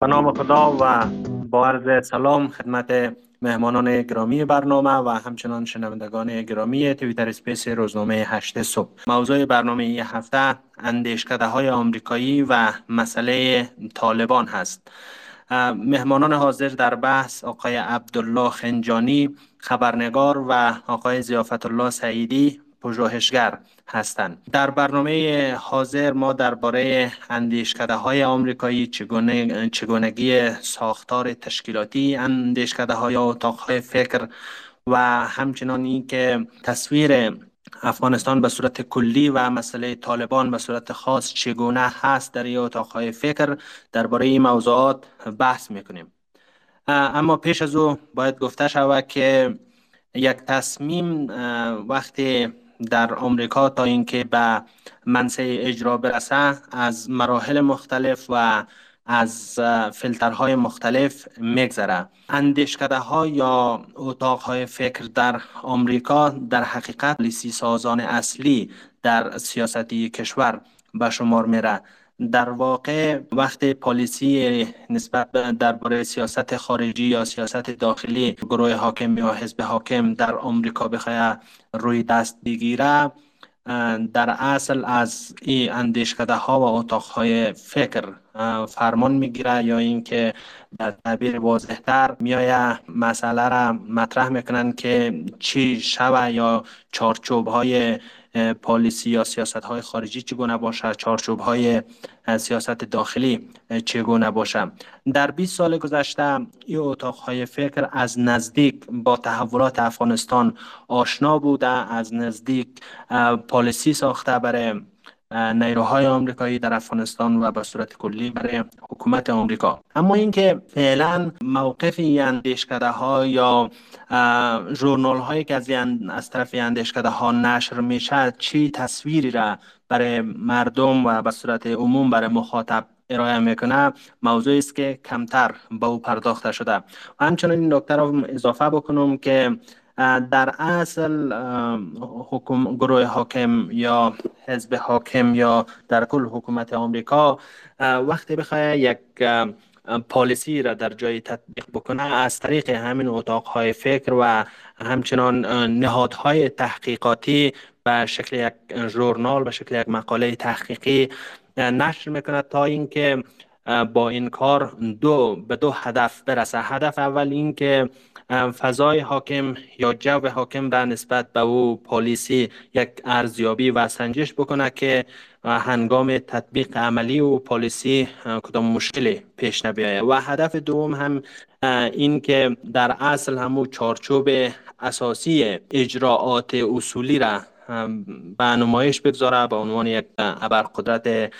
به نام خدا و با عرض سلام خدمت مهمانان گرامی برنامه و همچنان شنوندگان گرامی تویتر اسپیس روزنامه هشت صبح. موضوع برنامه این هفته اندیشکده های آمریکایی و مسئله طالبان هست. مهمانان حاضر در بحث آقای عبدالله خنجانی خبرنگار و آقای زیافت الله سعیدی پژوهشگر. هستند. در برنامه حاضر ما درباره اندیشکده های آمریکایی چگونه چگونگی ساختار تشکیلاتی اندیشکده های اتاق های فکر و همچنان اینکه تصویر افغانستان به صورت کلی و مسئله طالبان به صورت خاص چگونه هست در این اتاق فکر درباره این موضوعات بحث می‌کنیم. اما پیش از او باید گفته شود که یک تصمیم وقتی در آمریکا تا اینکه به منصه اجرا برسه از مراحل مختلف و از فیلترهای مختلف میگذره. اندیشکده ها یا اتاق های فکر در آمریکا در حقیقت لیسی سازان اصلی در سیاستی کشور به شمار میره در واقع وقت پالیسی نسبت درباره سیاست خارجی یا سیاست داخلی گروه حاکم یا حزب حاکم در آمریکا بخواه روی دست بگیره در اصل از این اندیشکده ها و اتاق های فکر فرمان می‌گیره یا اینکه در تعبیر واضحتر میایه مسئله را مطرح می‌کنن که چی شوه یا چارچوب های پالیسی یا سیاست های خارجی چگونه باشه؟ چارچوب های سیاست داخلی چگونه باشه؟ در 20 سال گذشته این اتاق های فکر از نزدیک با تحولات افغانستان آشنا بوده از نزدیک پالیسی ساخته برای نیروهای آمریکایی در افغانستان و به صورت کلی برای حکومت آمریکا. اما اینکه فعلا موقف اندیشکده ها یا ژورنال هایی که از, از طرف اندیشکده ها نشر میشه چی تصویری را برای مردم و به صورت عموم برای مخاطب ارائه می‌کنه موضوعی است که کمتر به او پرداخته شده. و همچنین این نکته اضافه بکنم که در اصل حکوم گروه حاکم یا حزب حاکم یا در کل حکومت آمریکا وقتی بخواه یک پالیسی را در جای تطبیق بکنه از طریق همین اتاقهای فکر و همچنان نهادهای تحقیقاتی به شکل یک ژورنال به شکل یک مقاله تحقیقی نشر می‌کنه تا اینکه با این کار دو به دو هدف برسه. هدف اول این که فضای حاکم یا جو حاکم را نسبت به او پالیسی یک ارزیابی و سنجش بکنه که هنگام تطبیق عملی و پالیسی کدام مشکلی پیش نبیاید. و هدف دوم هم این که در اصل همو چارچوب اساسی اجراعات اصولی را به نمایش بگذاره به عنوان یک ابرقدرت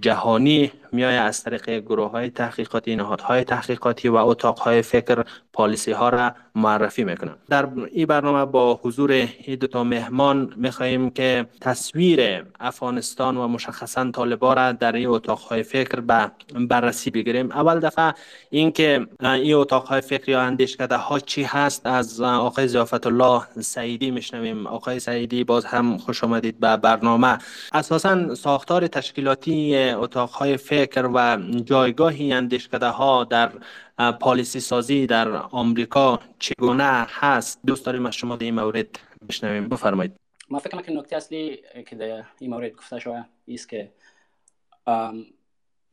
جهانی. میای از طریق گروه های تحقیقاتی نهادهای تحقیقاتی و اتاق های فکر پالیسی ها را معرفی می‌کنم در این برنامه با حضور این دو تا مهمان می‌خواهیم که تصویر افغانستان و مشخصا طالبا را در این اتاق های فکر به بررسی بگیریم. اول دفعه اینکه این اتاق های فکر یا اندیشکده ها چی هست از آقای زیافت الله سعیدی میشنویم. آقای سعیدی باز هم خوش آمدید به برنامه. اساسا ساختار تشکیلاتی اتاق های فکر و جایگاهی اندیشکده ها در پالیسی سازی در آمریکا چگونه هست؟ دوست داریم از شما در این مورد بشنویم. بفرمایید. ما فکر که نکته اصلی که در این مورد گفته شده است که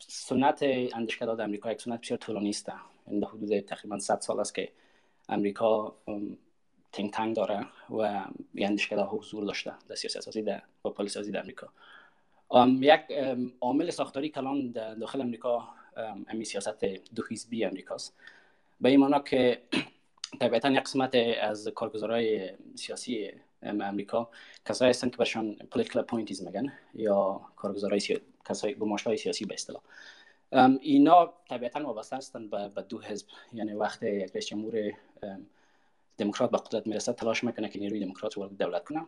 سنت اندیشکده در امریکا یک سنت بسیار طولانی است. در حدود تقریبا 100 سال است که امریکا تینگ تنگ داره و اندیشکده ها حضور داشته در سیاست سازی در پالیسی سازی در امریکا یک عامل ساختاری کلان داخل امریکا امی سیاست دو حزبی امریکاست. به این معنا که طبیعتا یک قسمت از کارگزارای سیاسی امریکا کسایی هستند که برشان political appointees میگن یا کارگزارای سی... کسای های سیاسی به اصطلاح. اینا طبیعتا وابسته هستند به دو حزب. یعنی وقت یک رئیس جمهور دموکرات به قدرت می‌رسه تلاش می‌کنه که نیروی دموکرات رو دولت کنه.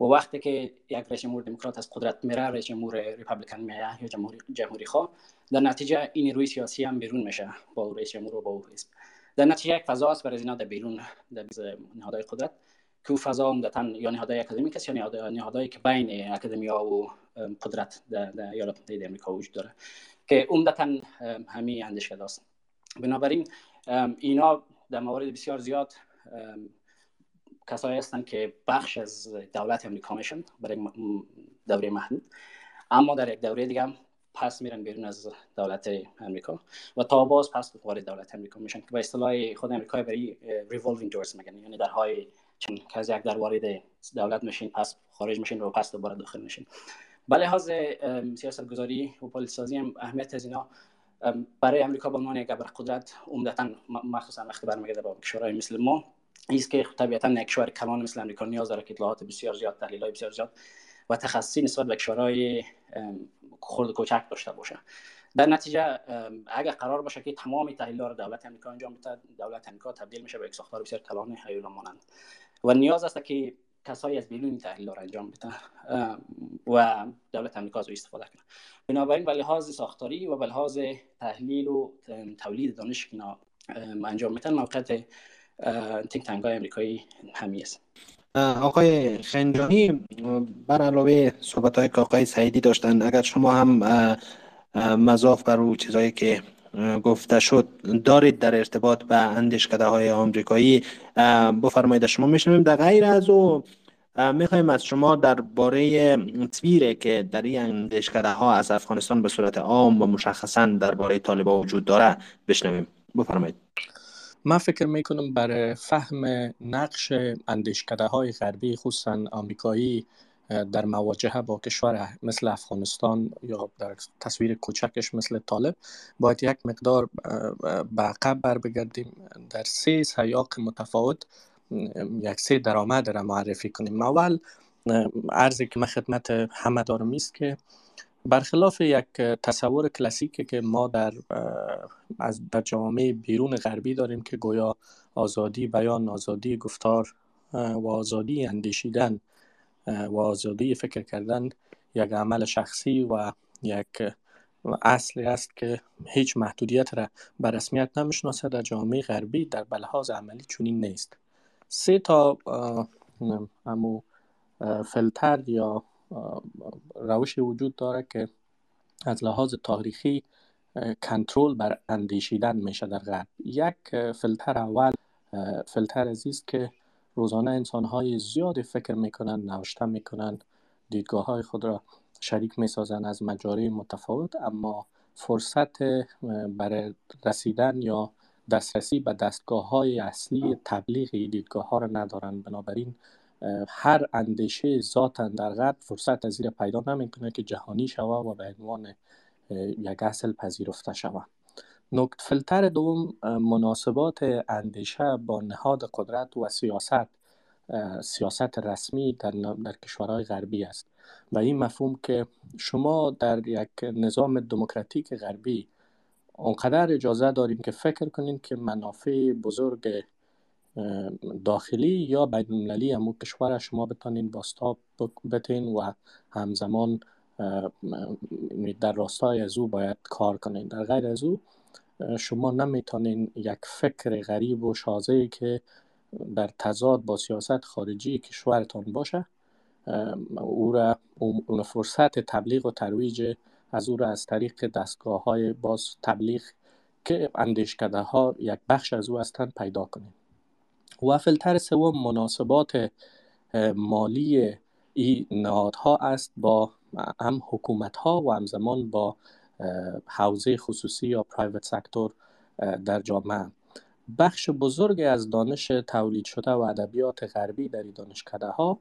و وقتی که یک رئیس جمهور دموکرات از قدرت میره رئیس جمهور ریپابلیکن میایه یا جمهوری جمهوری خواه در نتیجه این نیروی سیاسی هم بیرون میشه با رئیس جمهور و با حزب. در نتیجه یک فضا است برای اینا در بیرون در نهادهای قدرت که فضا عمدتا یا نهادهای اکادمیک است یا نهادهایی که بین اکادمیا و قدرت در ایالات متحده آمریکا وجود داره که عمدتا همین اندیشکده است بنابراین اینا در موارد بسیار زیاد کسایی هستند که بخش از دولت امریکا میشن برای دوره محدود. اما در یک دوره دیگه پس میرن بیرون از دولت امریکا و تا باز پس وارد دولت امریکا میشن که به اصطلاح خود امریکا برای revolving doors میگن. یعنی درهای چون که یک در وارد دولت میشین پس خارج میشین و پس دوباره داخل میشین. به لحاظ سیاست گذاری و policy سازی هم اهمیت از اینا برای امریکا به عنوان یک قدرت عمدتا مخصوصا وقتی برمیگرده با کشورهای مثل ما است که طبیعتا یک کشور کلان مثل امریکا نیاز داره که اطلاعات بسیار زیاد تحلیل بسیار زیاد و تخصصی نسبت به کشورهای خرد کوچک داشته باشه. در نتیجه اگر قرار باشه که تمام تحلیل را دولت امریکا انجام بده دولت امریکا تبدیل میشه به یک ساختار بسیار کلان هیولا مانند. و نیاز است که کسایی از بیرون تحلیل را انجام بده. و دولت امریکا از استفاده کنه. بنابراین به لحاظ ساختاری و به لحاظ تحلیل و تولید دانش که انجام میتن موقعیت تینک تنگ های امریکایی همی است. آقای خنجانی بر علاوه صحبت های که آقای سعیدی داشتن اگر شما هم مضاف بر او چیزهایی که گفته شد دارید در ارتباط به اندیشکده های آمریکایی بفرمایید شما میشنویم. در غیر از او می‌خوایم از شما درباره تصویری که در این اندیشکده ها از افغانستان به صورت عام و مشخصا درباره طالبان وجود داره بشنویم. بفرمایید. من فکر می‌کنم برای فهم نقش اندیشکده های غربی خصوصا آمریکایی در مواجهه با کشور مثل افغانستان یا در تصویر کوچکش مثل طالب باید یک مقدار به عقب بر بگردیم. در سه سیاق متفاوت یک سه درآمد را معرفی کنیم. اول ارزی که من خدمت همه دارم است که برخلاف یک تصور کلاسیکی که ما در از در جامعه بیرون غربی داریم که گویا آزادی بیان آزادی گفتار و آزادی اندیشیدن و آزادی فکر کردن یک عمل شخصی و یک اصلی است که هیچ محدودیت را به رسمیت نمی‌شناسه در جامعه غربی در بلحاظ عملی چنین نیست. سه تا همو فلتر یا روش وجود داره که از لحاظ تاریخی کنترل بر اندیشیدن میشه در غرب. یک فلتر اول فلتر عزیز که روزانه انسان های زیادی فکر می‌کنن نوشته می‌کنن دیدگاه های خود را شریک می‌سازن از مجاری متفاوت اما فرصت برای رسیدن یا دسترسی به دستگاه های اصلی تبلیغ دیدگاه ها را ندارن بنابراین هر اندیشه ذاتا در غرب فرصت از زیر پیدا نمی‌کنه که جهانی شوه و به عنوان یک اصل پذیرفته شوه نکت فلتر دوم مناسبات اندیشه با نهاد قدرت و سیاست سیاست رسمی در, در کشورهای غربی است. و این مفهوم که شما در یک نظام دموکراتیک غربی اونقدر اجازه داریم که فکر کنین که منافع بزرگ داخلی یا بین المللی همو کشور شما بتانین باستاب بتین و همزمان در راستای از او باید کار کنین. در غیر از او شما نمی‌تونین یک فکر غریب و شازه که در تضاد با سیاست خارجی کشورتان باشه او را اون فرصت تبلیغ و ترویج از او را از طریق دستگاه های باز تبلیغ که اندیشکده ها یک بخش از او هستند پیدا کنید و فلتر سوم مناسبات مالی این نهادها است با هم حکومت ها و همزمان با حوزه خصوصی یا پرایوت سکتور در جامعه. بخش بزرگی از دانش تولید شده و ادبیات غربی در دانشکده ها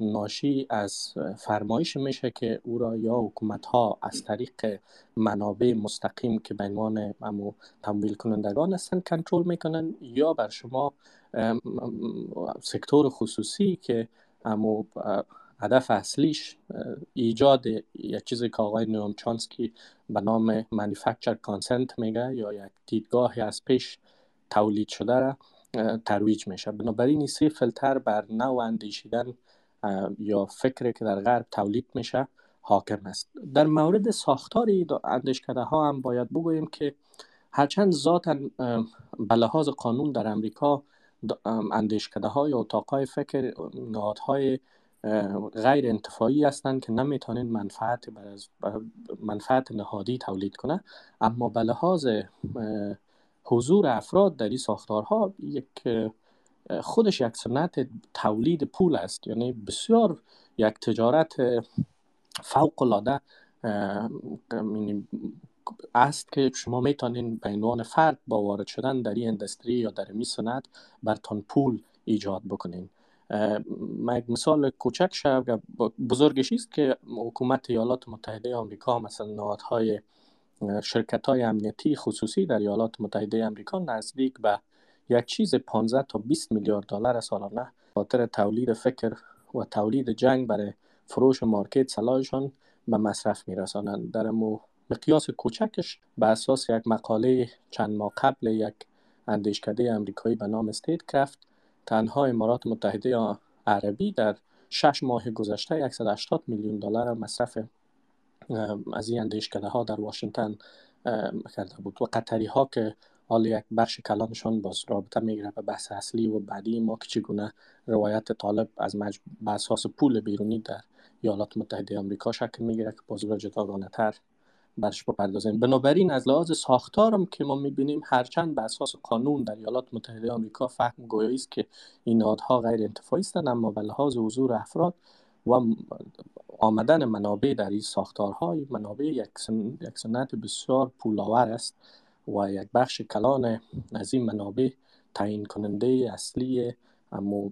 ناشی از فرمایش میشه که او را یا حکومت ها از طریق منابع مستقیم که به عنوان تمویل کنندگان هستند کنترل می‌کنن یا بر شما سکتور خصوصی که امو هدف اصلیش ایجاد یک چیزی که آقای نوم چانسکی به نام manufacture کانسنت میگه یا یک دیدگاه از پیش تولید شده را ترویج میشه. بنابراین این فلتر بر نوع اندیشیدن یا فکری که در غرب تولید میشه حاکم است. در مورد ساختاری اندیشکده ها هم باید بگوییم که هرچند ذاتا به لحاظ قانون در امریکا اندیشکده های اتاق های فکر نهادهای غیر انتفاعی هستند که نمی‌تونین منفعت منفعت نهادی تولید کنه اما به لحاظ حضور افراد در این ساختارها یک خودش یک سنت تولید پول است. یعنی بسیار یک تجارت فوق العاده یعنی است که شما می‌تونین به عنوان فرد با وارد شدن در این اندستری یا در این صنعت برتان پول ایجاد بکنین. ما یک مثال کوچک شد بزرگش است که حکومت ایالات متحده آمریکا مثلا نهادهای شرکت های امنیتی خصوصی در ایالات متحده آمریکا نزدیک به یک چیز 15 تا 20 میلیارد دلار سالانه خاطر تولید فکر و تولید جنگ برای فروش مارکت سلاحشان به مصرف میرسانند. در مو مقیاس کوچکش به اساس یک مقاله چند ماه قبل یک اندیشکده امریکایی به نام استیت کرافت تنها امارات متحده عربی در شش ماه گذشته 180 میلیون دلار مصرف از این اندیشکده ها در واشنگتن کرده بود. و قطری ها که حال یک بخش کلانشان باز رابطه می‌گیره به بحث اصلی و بعدی ما که چگونه روایت طالب از. به اساس پول بیرونی در ایالات متحده آمریکا شکل می‌گیره که باز جداگانه تر برش بپردازیم بنابراین از لحاظ ساختارم که ما می‌بینیم هرچند به اساس قانون در ایالات متحده آمریکا فهم گویایی است که این نهادها غیر انتفاعی هستند اما به لحاظ حضور افراد و آمدن منابع در این ساختارهای منابع یک, سنت بسیار پولآور است و یک بخش کلان از این منابع تعیین کننده اصلی اما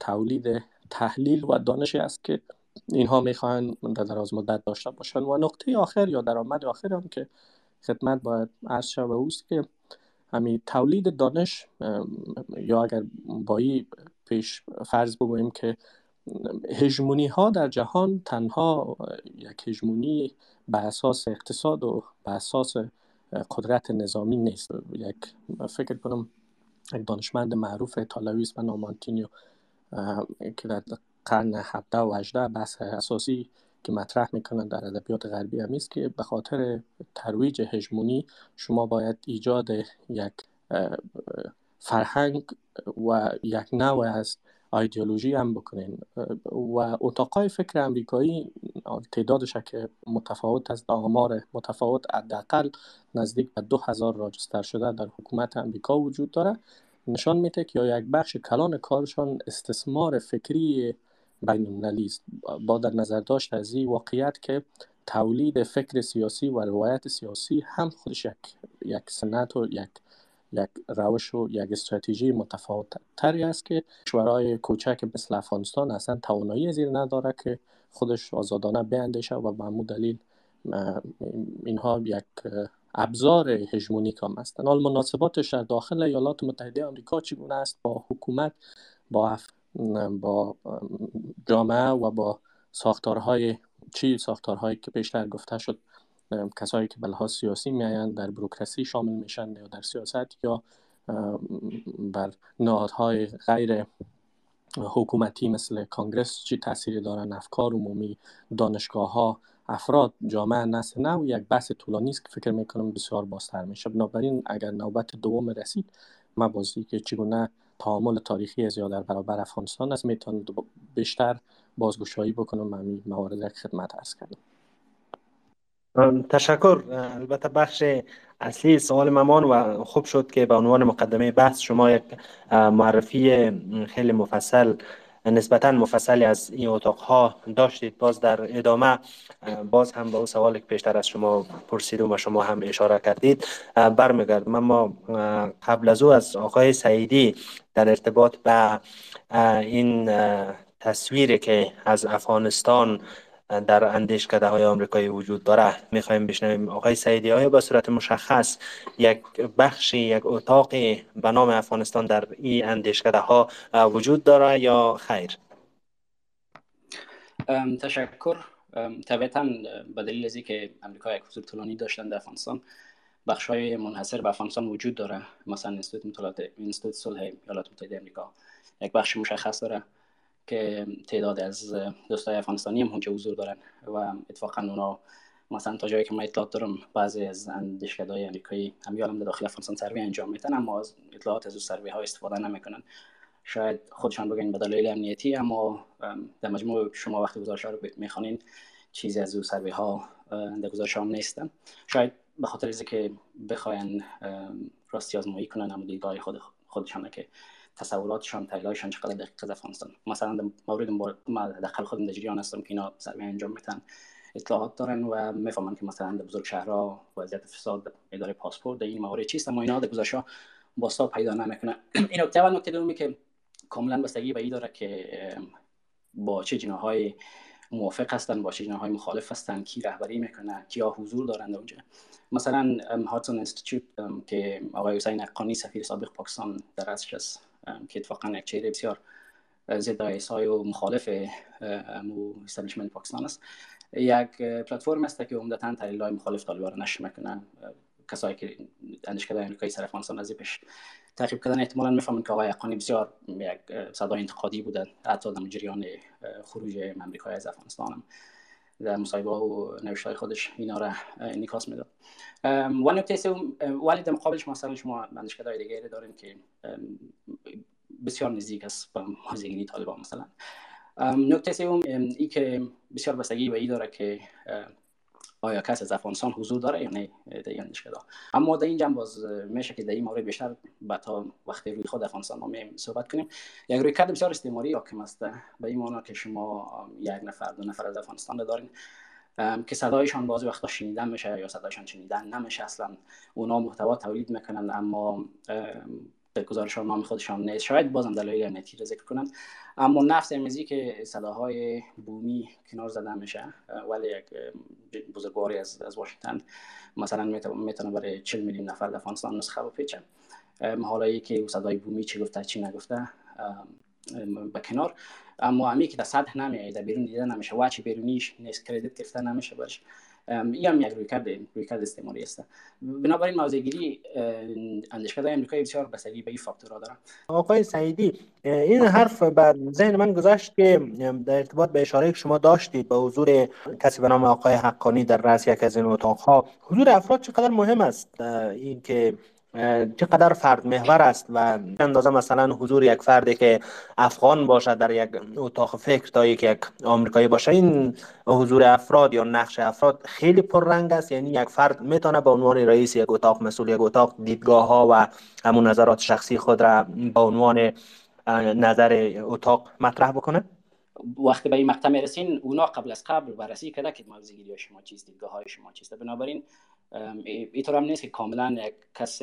تولید تحلیل و دانشی است که اینها می‌خواهند در دراز مدت داشته باشند و نقطه آخر یا درآمد آخر هم که خدمت باید عرض شود اوست که همین تولید دانش یا اگر با پیش فرض بگوییم که هژمونی ها در جهان تنها یک هژمونی به اساس اقتصاد و به اساس قدرت نظامی نیست. یک فکر کنم یک دانشمند معروف ایتالوی است به نام آنتینیو که در قرن 17 و 18 بحث اساسی که مطرح می‌کنن در ادبیات غربی هم است که به خاطر ترویج هژمونی شما باید ایجاد یک فرهنگ و یک نوع از ایدئولوژی هم بکنین. و اتاقای فکر امریکایی تعدادش که متفاوت است آمار متفاوت حداقل نزدیک به دو هزار راجستر شده در حکومت امریکا وجود داره. نشان میده که یا یک بخش کلان کارشان استثمار فکری بین است. با در نظر داشت از این واقعیت که تولید فکر سیاسی و روایت سیاسی هم خودش یک یک سنت و یک یک روش و یک استراتژی متفاوت تری است که کشورهای کوچک مثل افغانستان اصلا توانایی زیر نداره که خودش آزادانه بیندشه و به همون دلیل اینها یک ابزار هژمونیک هم هستند حال مناسباتش در داخل ایالات متحده آمریکا چگونه است؟ با حکومت با با جامعه و با ساختارهای چی؟ ساختارهایی که بیشتر گفته شد. کسایی که به سیاسی میآیند در بروکراسی شامل میشن یا در سیاست یا بر نهادهای غیر حکومتی مثل کانگرس چی تاثیری دارن؟ افکار عمومی دانشگاه ها افراد جامعه نسل نو یک بحث طولانی است که فکر می‌کنم بسیار بازتر میشه. بنابراین اگر نوبت دوم رسید ما بازی که چگونه تعامل تاریخی زیاد در برابر افغانستان است می‌تونم بیشتر بازگشایی بکنم همین موارد خدمت ارز کردم. تشکر. البته بخش اصلی سوال ممان و خوب شد که به عنوان مقدمه بحث شما یک معرفی خیلی مفصل نسبتا مفصلی از این اتاق ها داشتید. باز در ادامه باز هم به اون سوالی که پیشتر از شما پرسیدم و شما هم اشاره کردید برمیگردم. ما قبل از او از آقای سعیدی در ارتباط به این تصویری که از افغانستان در اندیشکده های آمریکایی وجود داره. می‌خوایم بشنویم آقای سعیدی های با صورت مشخص یک بخشی یک اتاق به نام افغانستان در این اندیشکده ها وجود داره یا خیر؟ تشکر. طبیعتا به دلیل از که امریکا یک حضور طولانی داشتن در افغانستان بخش های منحصر به افغانستان وجود داره. مثلا انستیتوت مطالعات انستیتوت صلح ایالات متحده امریکا یک بخش مشخص داره. که تعداد از دوستای افغانستانی هم اونجا حضور دارن و اتفاقا اونا مثلا تا جایی که من اطلاعات دارم بعضی از اندیشکدهای امریکایی هم در داخل افغانستان سروی انجام میتن اما از اطلاعات از سروی ها استفاده نمی‌کنن. شاید خودشان بگن به دلایل امنیتی اما در مجموع شما وقتی گزارش رو می‌خوانین چیزی از او سروی ها در گزارش هم نیستن. شاید به خاطر از که بخواین راستی آزمایی کنن اما دیدگاه خود خودشان که تصوراتشان تحلیلایشان چقدر دقیق افغانستان؟ مثلا در مورد ما داخل خودم در جریان هستم که اینا سروی انجام میتن اطلاعات دارن و می‌فهمن که مثلا در بزرگ شهرها وضعیت فساد اداره پاسپورت در این موارد چیست. اما اینا در گزارش ها باستا پیدا نمی‌کنه این نکته اول نکته دومی که کاملا بستگی به این داره که با چه جناهای موافق هستن با چه جناهای مخالف هستن کی رهبری می‌کنه کیا حضور دارند اونجا. مثلا هاتسون انستیتوت که آقای حسین اقانی سفیر سابق پاکستان در است که اتفاقا یک چهره بسیار ضد های و مخالف استبلیشمنت پاکستان است. یک پلتفرم است که عمدتا تحلیل های مخالف طالبان را نشر می‌کنن. کسایی که اندیشکده امریکایی سر افغانستان از پیش تعقیب کردن. احتمالا می‌فهمن که آقای اقانی بسیار یک صدای انتقادی بوده. حتی در جریان خروج امریکایی از افغانستان در مصاحبه و نوشته های خودش اینا را انعکاس می‌داد. و نکته سوم ولی در مقابلش مثلا شما اندیشکده دیگری داریم که بسیار نزدیک است به حوزه طالبان مثلا. نکته سوم ای که بسیار بستگی به ای داره که آیا کس از افغانستان حضور داره یا نه؟ در این اما در این جنب باز میشه که در این مورد بیشتر با تا وقتی روی خود افغانستان ما صحبت کنیم. یک روی کرد بسیار استعماری حاکم است. به این معنی که شما یک نفر دو نفر از افغانستان دارین که صدایشان بعضی وقتا شنیدن میشه یا صدایشان شنیدن نمیشه. اصلا اونا محتوا تولید می‌کنن اما در گزارشان نام خودشان نیست. شاید بازم دلایل امنیتی را ذکر کنند اما نفس امروزی که صداهای بومی کنار زده میشه ولی یک بزرگواری از, از واشنگتن مثلا می‌تونه برای 40 میلیون نفر در افغانستان نسخه بپیچه حالا که صدای بومی چی گفته چی نگفته به کنار. اما همی که در سطح نمیایه در بیرون دیده نمیشه. و چی بیرونیش نیست کردیت گرفته نمیشه برش. این هم یک روی کرده روی کرده استعماری است. بنابراین موضعگیری اندیشکده امریکایی بسیار بستگی به این فاکتورها داره آقای سعیدی این حرف بر ذهن من گذاشت که در ارتباط به اشاره که شما داشتید به حضور کسی به نام آقای حقانی در رأس یک از این اتاقها حضور افراد چقدر مهم است؟ این که چقدر فرد محور است و اندازه مثلا حضور یک فردی که افغان باشد در یک اتاق فکر تا یک یک آمریکایی باشه این حضور افراد یا نقش افراد خیلی پررنگ است. یعنی یک فرد می‌تونه به عنوان رئیس یک اتاق مسئول یک اتاق دیدگاه ها و همون نظرات شخصی خود را به عنوان نظر اتاق مطرح بکنه؟ وقتی به این مقطع می‌رسین اونا قبل از قبل بررسی کرده که موضوع شما چیست دیدگاه های شما چیست. بنابراین اینطور هم نیست که کاملا یک کس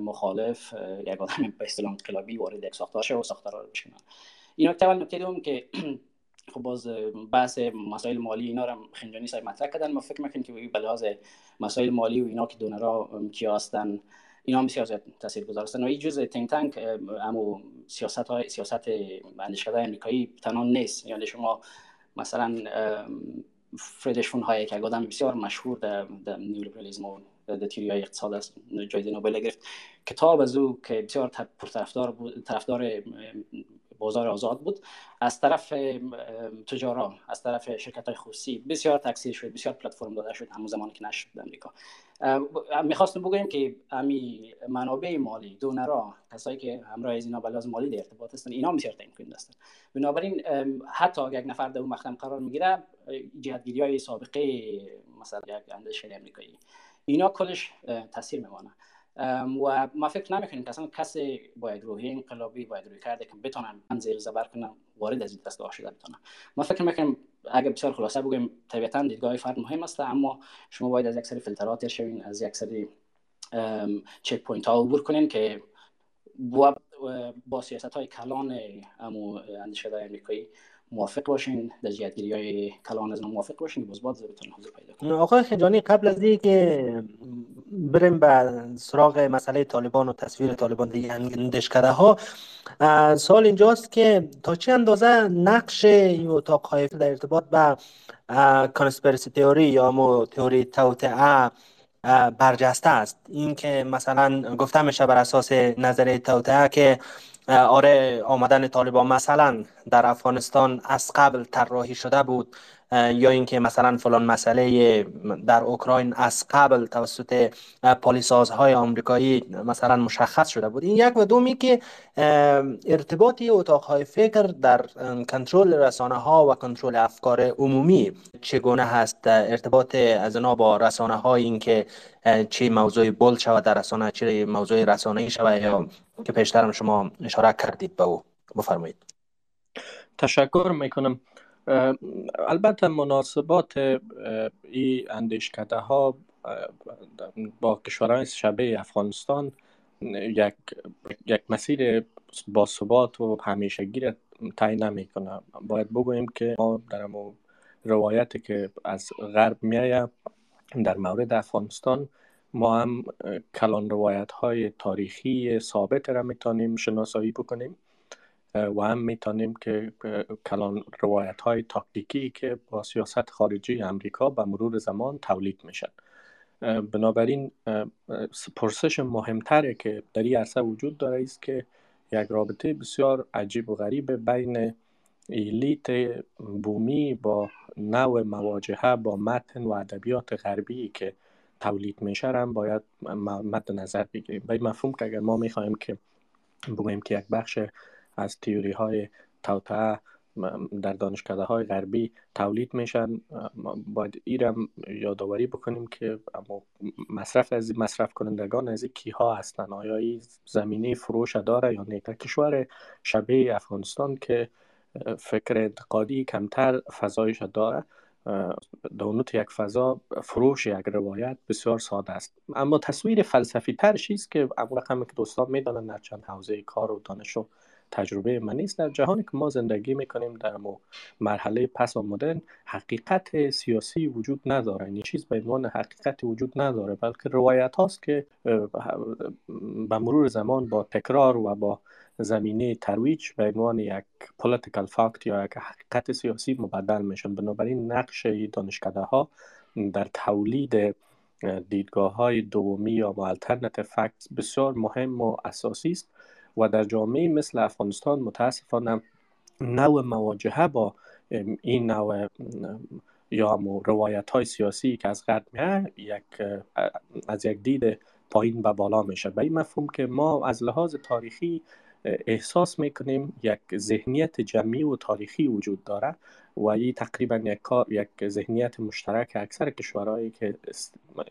مخالف یک آدم به اصطلاح انقلابی وارد یک ساختار شه و ساختار رو بشکنه. این نکته اول نکته دوم که خب باز بحث مسائل مالی اینا رو خنجانی صاحب مطرح کردن. ما فکر می‌کنیم که به لحاظ مسائل مالی و اینا که دونرا کیا هستن اینا هم بسیار تاثیرگذار هستن. و این جزء think tank اما سیاست های سیاست اندیشکده امریکایی تنان نیست. یعنی شما مثلا فریدریش فون هایک یک آدم بسیار مشهور در, نیولیبرالیسم و در تیوری های اقتصاد است. جایزه نوبل گرفت. کتاب از او که بسیار پرطرفدار بود طرفدار بازار آزاد بود. از طرف تجارا از طرف شرکت های خصوصی بسیار تکثیر شد. بسیار پلتفرم داده شد. همون زمانی که نشد در امریکا می‌خواستم بگویم که امی منابع مالی دونرا کسایی که همراه از اینا بلاز مالی در ارتباط هستن اینا بسیار تعیین هستن بنابراین حتی اگر یک نفر در اون قرار می‌گیره جهتگیری های سابقه مثلا یک اندیشه امریکایی اینا کلش تاثیر میمانه. و ما فکر نمی‌کنیم که اصلا کسی باید روحی انقلابی باید روی کرده که بتونن زیر زبر کنم وارد از این دست شده بتونم. ما فکر می‌کنیم اگر بسیار خلاصه بگیم طبیعتا دیدگاه فرد مهم است اما شما باید از یک سری فیلترا تیر شوین از یک سری checkpoint ها عبور کنین که با, با سیاست های کلان اندیشه امریکایی موافق باشین در جهتگیری های کلان از موافق باشین باز باز بتونین حضور پیدا کنین آقای خنجانی قبل از که بریم به سراغ مسئله طالبان و تصویر طالبان دیگه اندیشکده ها سوال اینجاست که تا چه اندازه نقش این اتاق های در ارتباط به کانسپرسی تئوری یا مو تئوری توتعه برجسته است؟ این که مثلا گفته میشه بر اساس نظر توتعه که آره آمدن طالبان مثلا در افغانستان از قبل طراحی شده بود. یا اینکه مثلا فلان مسئله در اوکراین از قبل توسط پالیسازهای آمریکایی مثلا مشخص شده بود. این یک و دومی که ارتباطی اتاقهای فکر در کنترل رسانه ها و کنترل افکار عمومی چگونه هست؟ ارتباط از با رسانه های اینکه چه موضوع بول شود در رسانه چه موضوع رسانه شود یا که پیشترم شما اشاره کردید به او. بفرمایید. تشکر می‌کنم. البته مناسبات این اندیشکده ها با کشورهای شبه افغانستان یک, یک مسیر با ثبات و همیشگی تعیین نمی‌کنه باید بگوییم که ما در روایتی که از غرب میایه در مورد افغانستان ما هم کلان روایت های تاریخی ثابت را می‌تونیم شناسایی بکنیم. و هم می‌تونیم که کلان روایت های تاکتیکی که با سیاست خارجی امریکا به مرور زمان تولید میشن. بنابراین پرسش مهمتره که در این عرصه وجود داره است که یک رابطه بسیار عجیب و غریب بین ایلیت بومی با نوع مواجهه با متن و ادبیات غربی که تولید میشه هم باید مد نظر بگیریم. به مفهوم که اگر ما می‌خواهیم که بگوییم که یک بخش از تیوری های توطعه در دانشکده های غربی تولید میشن. باید ایرم یادآوری بکنیم که اما مصرف از مصرف کنندگان از کی ها هستن؟ آیا این زمینه فروش داره یا نه؟ کشور شبیه افغانستان که فکر انتقادی کمتر فضایش داره دونوت یک فضا فروش یک روایت بسیار ساده است. اما تصویر فلسفی ترش است که رقم که دوستان می‌دانن در چند حوزه کار و دانش تجربه من نیست. در جهانی که ما زندگی می‌کنیم در مرحله پس و مدرن حقیقت سیاسی وجود نداره. این چیز به عنوان حقیقت وجود نداره بلکه روایت هاست که به مرور زمان با تکرار و با زمینه ترویج به عنوان یک political fact یا یک حقیقت سیاسی مبدل میشن. بنابراین نقش دانشکده ها در تولید دیدگاه های دومی یا alternative فکت بسیار مهم و اساسی است. و در جامعه مثل افغانستان متاسفانه نوع مواجهه با این نوع یا روایت های سیاسی که از غرب یک از یک دید پایین و بالا میشه. به این مفهوم که ما از لحاظ تاریخی احساس می‌کنیم یک ذهنیت جمعی و تاریخی وجود داره و این تقریبا یک, یک ذهنیت مشترک اکثر کشورهایی که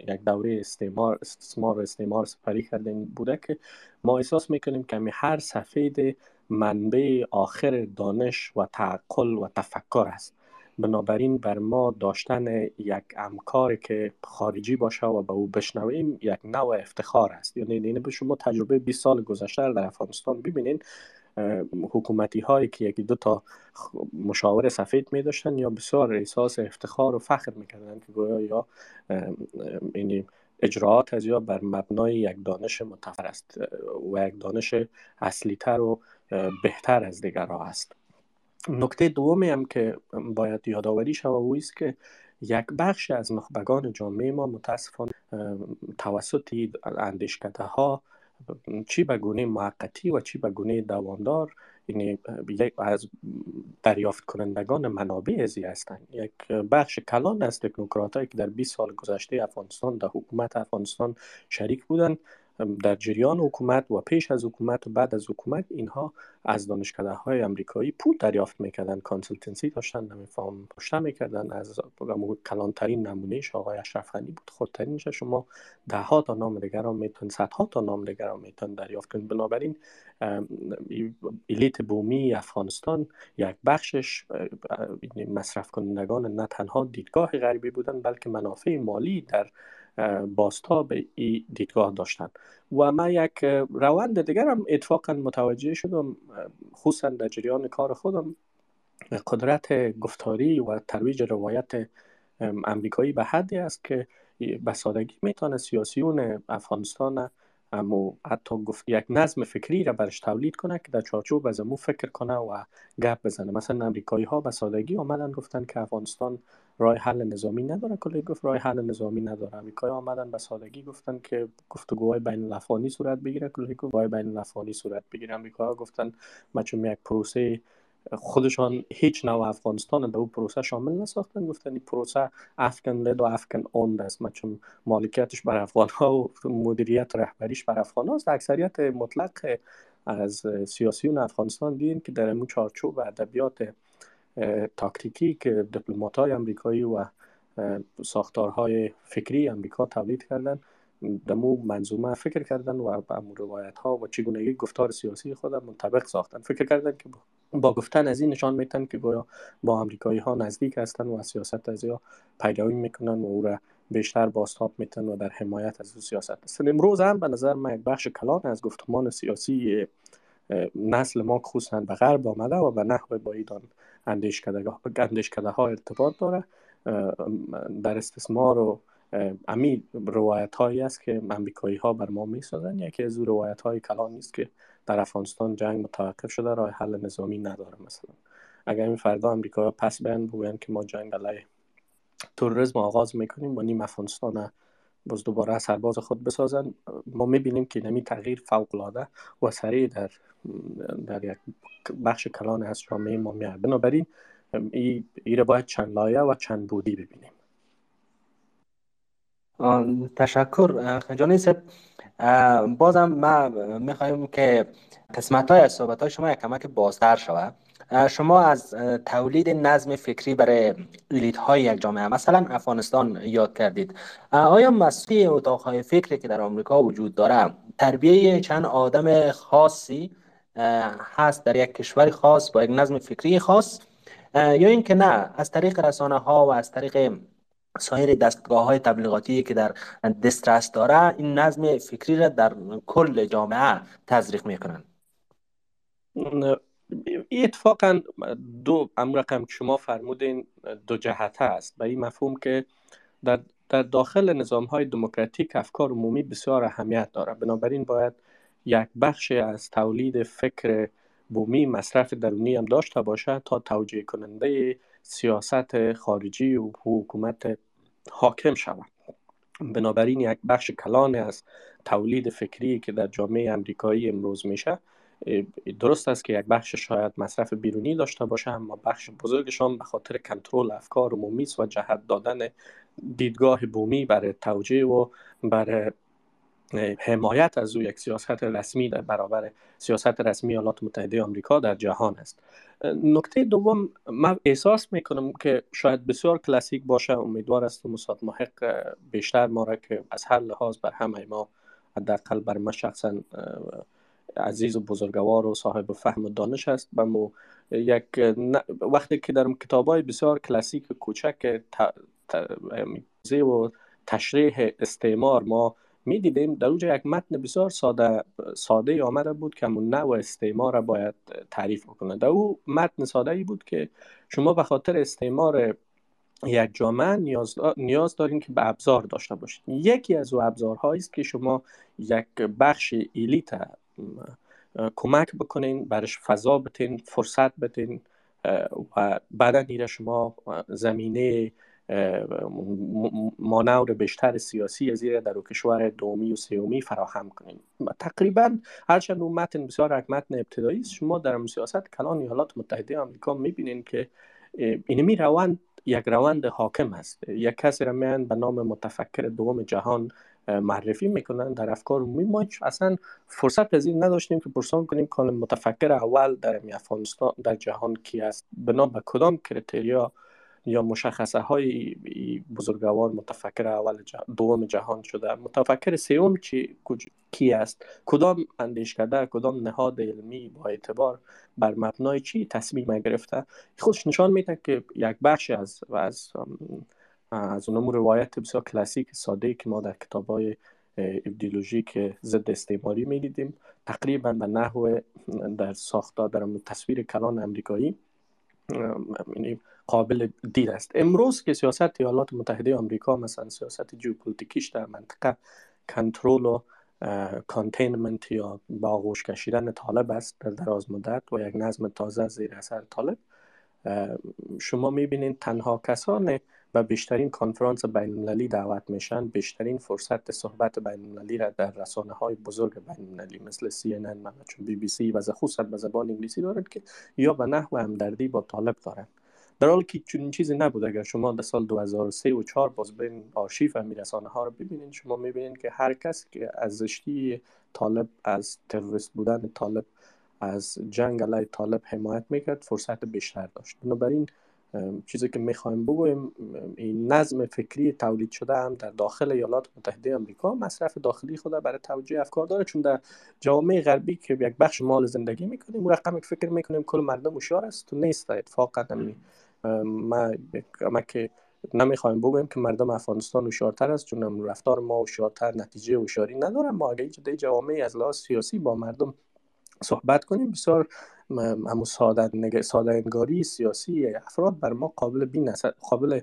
یک دوره استعمار استثمار و استعمار سپری کردن بوده که ما احساس می‌کنیم که هر سفید منبع آخر دانش و تعقل و تفکر است. بنابراین بر ما داشتن یک امکار که خارجی باشه و به او بشنویم یک نوع افتخار است. یعنی اینه به شما تجربه 20 سال گذشته در افغانستان ببینین حکومتی هایی که یکی دو تا مشاور سفید می داشتن یا بسیار احساس افتخار و فخر می‌کردن که گویا یا این اجراعات از یا بر مبنای یک دانش متفر است و یک دانش اصلی تر و بهتر از دیگرها است. نکته دومی هم که باید یادآوری شود او است که یک بخش از نخبگان جامعه ما متاسفانه توسط اندیشکده ها چی به گونه موقتی و چی به گونه دوامدار یعنی از دریافت کنندگان منابع ازی هستند. یک بخش کلان از تکنوکرات که در 20 سال گذشته افغانستان در حکومت افغانستان شریک بودند. در جریان حکومت و پیش از حکومت و بعد از حکومت اینها از دانشکده های امریکایی پول دریافت می‌کردن کانسلتنسی داشتن نمیفهم پشته می‌کردن. از کلانترین نمونهش آقای اشرف غنی بود. خودترینش شما ده ها تا نام دیگر را میتون صد ها تا نام دیگر را میتون دریافت کنید بنابراین الیت بومی افغانستان یک بخشش مصرف کنندگان نه تنها دیدگاه غربی بودن بلکه منافع مالی در باستا به این دیدگاه داشتن. و من یک روند دیگر هم اتفاقا متوجه شدم خصوصا در جریان کار خودم قدرت گفتاری و ترویج روایت امریکایی به حدی است که به سادگی می‌تونه سیاسیون افغانستان اما حتی گفت یک نظم فکری را برش تولید کنه که در چارچوب از امو فکر کنه و گپ بزنه. مثلا امریکایی ها به سادگی آمدن گفتن که افغانستان راه حل نظامی نداره. کلی گفت راه حل نظامی نداره. امریکایی آمدن به سادگی گفتن که گفتگوهای بین الافغانی صورت بگیره. کلی گفت بین الافغانی صورت بگیره. امریکا گفتن ما چون یک پروسه خودشان هیچ نوع افغانستان در او پروسه شامل نساختن. گفتن این پروسه افغان لد و افغان اوند است. چون مالکیتش بر افغان ها و مدیریت رهبریش بر افغان هاست. اکثریت مطلق از سیاسیون افغانستان دیدیم که در امون چارچوب و ادبیات تاکتیکی که دیپلمات های امریکایی و ساختارهای فکری امریکا تولید کردن دمو منظومه فکر کردن و با روایت ها و چگونگی گفتار سیاسی خود منطبق ساختن. فکر کردن که با گفتن از این نشان میتن که گویا با امریکایی ها نزدیک هستن و سیاست از یا پیروی می‌کنن و او را بیشتر باستاب میتن و در حمایت از سیاست هستن. امروز هم به نظر من یک بخش کلان از گفتمان سیاسی نسل ما خصوصا به غرب آمده و به نحو با ایدان اندیشکده ها ارتباط داره. در استثمار و امی روایت هایی است که امریکایی ها بر ما می سازن یکی از روایت های کلان نیست که در افغانستان جنگ متوقف شده راه حل نظامی نداره مثلا. اگر این فردا امریکا پس بیان بگوین که ما جنگ علیه تروریسم آغاز می‌کنیم و نیم افغانستان باز دوباره سرباز خود بسازن ما می‌بینیم که نمی تغییر فوق العاده و سریع در در یک بخش کلان از جامعه ما میاد بنابراین ای باید چند لایه و چند بودی ببینیم. تشکر. خجانی بازم ما می‌خوایم که قسمت های از صحبت های شما یک کمک بازتر شود. شما از تولید نظم فکری برای لیت های یک جامعه مثلا افغانستان یاد کردید. آیا مسئولی اتاق های فکری که در آمریکا وجود داره تربیه چند آدم خاصی هست در یک کشور خاص با یک نظم فکری خاص؟ یا اینکه نه از طریق رسانه ها و از طریق سایر دستگاه های تبلیغاتی که در دسترس داره این نظم فکری را در کل جامعه تزریق می‌کنن. اتفاقا دو امر رقم که شما فرمودین دو جهت است به این مفهوم که در, در داخل نظام های دموکراتیک افکار عمومی بسیار اهمیت داره. بنابراین باید یک بخش از تولید فکر بومی مصرف درونی هم داشته باشه تا توجیه کننده سیاست خارجی و حکومت حاکم شود بنابراین یک بخش کلان از تولید فکری که در جامعه امریکایی امروز میشه درست است که یک بخش شاید مصرف بیرونی داشته باشه اما بخش بزرگشان به خاطر کنترل افکار عمومی و جهت دادن دیدگاه بومی برای توجیه و برای حمایت از او یک سیاست رسمی در برابر سیاست رسمی ایالات متحده آمریکا در جهان است. نکته دوم من احساس می‌کنم که شاید بسیار کلاسیک باشه. امیدوار است مصاد محق بیشتر ما را که از هر لحاظ بر همه ما حداقل بر من شخصا عزیز و بزرگوار و صاحب فهم و دانش است. و یک وقتی که در کتاب های بسیار کلاسیک کوچک ت... و تشریح استعمار ما می دیدیم در اونجا یک متن بسیار ساده ساده آمده بود که همون نوع استعمار را باید تعریف بکنه. در او متن ساده ای بود که شما به خاطر استعمار یک جامعه نیاز, نیاز دارین که به ابزار داشته باشید یکی از او ابزارهایی است که شما یک بخش ایلیت کمک بکنین برش فضا بتین فرصت بتین و بعدا نیره شما زمینه مانور بیشتر سیاسی زیر در کشور دومی و سیومی فراهم کنیم. تقریبا هرچند اون متن بسیار یک متن ابتدایی است شما در سیاست کلان ایالات متحده آمریکا می‌بینین که اینمی روند یک روند حاکم است. یک کسی را میان به نام متفکر دوم جهان معرفی می‌کنن. در افکار عمومی ما اصلا فرصت از این نداشتیم که پرسان کنیم که متفکر اول در افغانستان در جهان کی است. بنا به کدام کریتریا یا مشخصه های بزرگوار متفکر اول دوم جهان شده. متفکر سوم چی؟ کی است؟ کدام اندیشکده کدام نهاد علمی با اعتبار بر مبنای چی تصمیم گرفته خودش نشان میده که یک بخش از از از اونم روایت بسیار کلاسیک ساده که ما در کتاب های ایدئولوژیک ضد استعماری می‌دیدیم. تقریبا به نحو در ساختار در تصویر کلان امریکایی. یعنی قابل دید است. امروز که سیاست ایالات متحده آمریکا مثلا سیاست جیوپولیتیکیش در منطقه کنترل و containment یا با آغوش کشیدن طالب است در دراز مدت و یک نظم تازه زیر اثر طالب شما می‌بینید تنها کسان و بیشترین کنفرانس بین المللی دعوت میشن بیشترین فرصت صحبت بین المللی را در رسانه های بزرگ بین المللی مثل CNN چون بی بی سی و خصوصا به زبان انگلیسی دارد که یا به نحو همدردی با طالب دارند. در حالی که چنین چیزی نبود اگر شما در سال 2003 و 4 باز برین آرشیف امی رسانه ها رو ببینید شما می‌بینید که هر کس که از زشتی طالب از تروریست بودن طالب از جنگ علیه طالب حمایت می‌کرد فرصت بیشتر داشت. بنابراین چیزی که می‌خوایم بگویم این نظم فکری تولید شده هم در داخل ایالات متحده آمریکا مصرف داخلی خود برای توجیه افکار داره. چون در جامعه غربی که یک بخش مال زندگی می‌کنیم رقم فکر می‌کنیم کل مردم هوشیار است. و نیست اتفاقا ما ما که نمی‌خوایم بگویم که مردم افغانستان هوشیارتر است چون رفتار ما هوشیارتر نتیجه هوشیاری نداره ما اگه جامعه از لحاظ سیاسی با مردم صحبت کنیم بسیار همون ساده, انگاری سیاسی افراد بر ما قابل بین قابل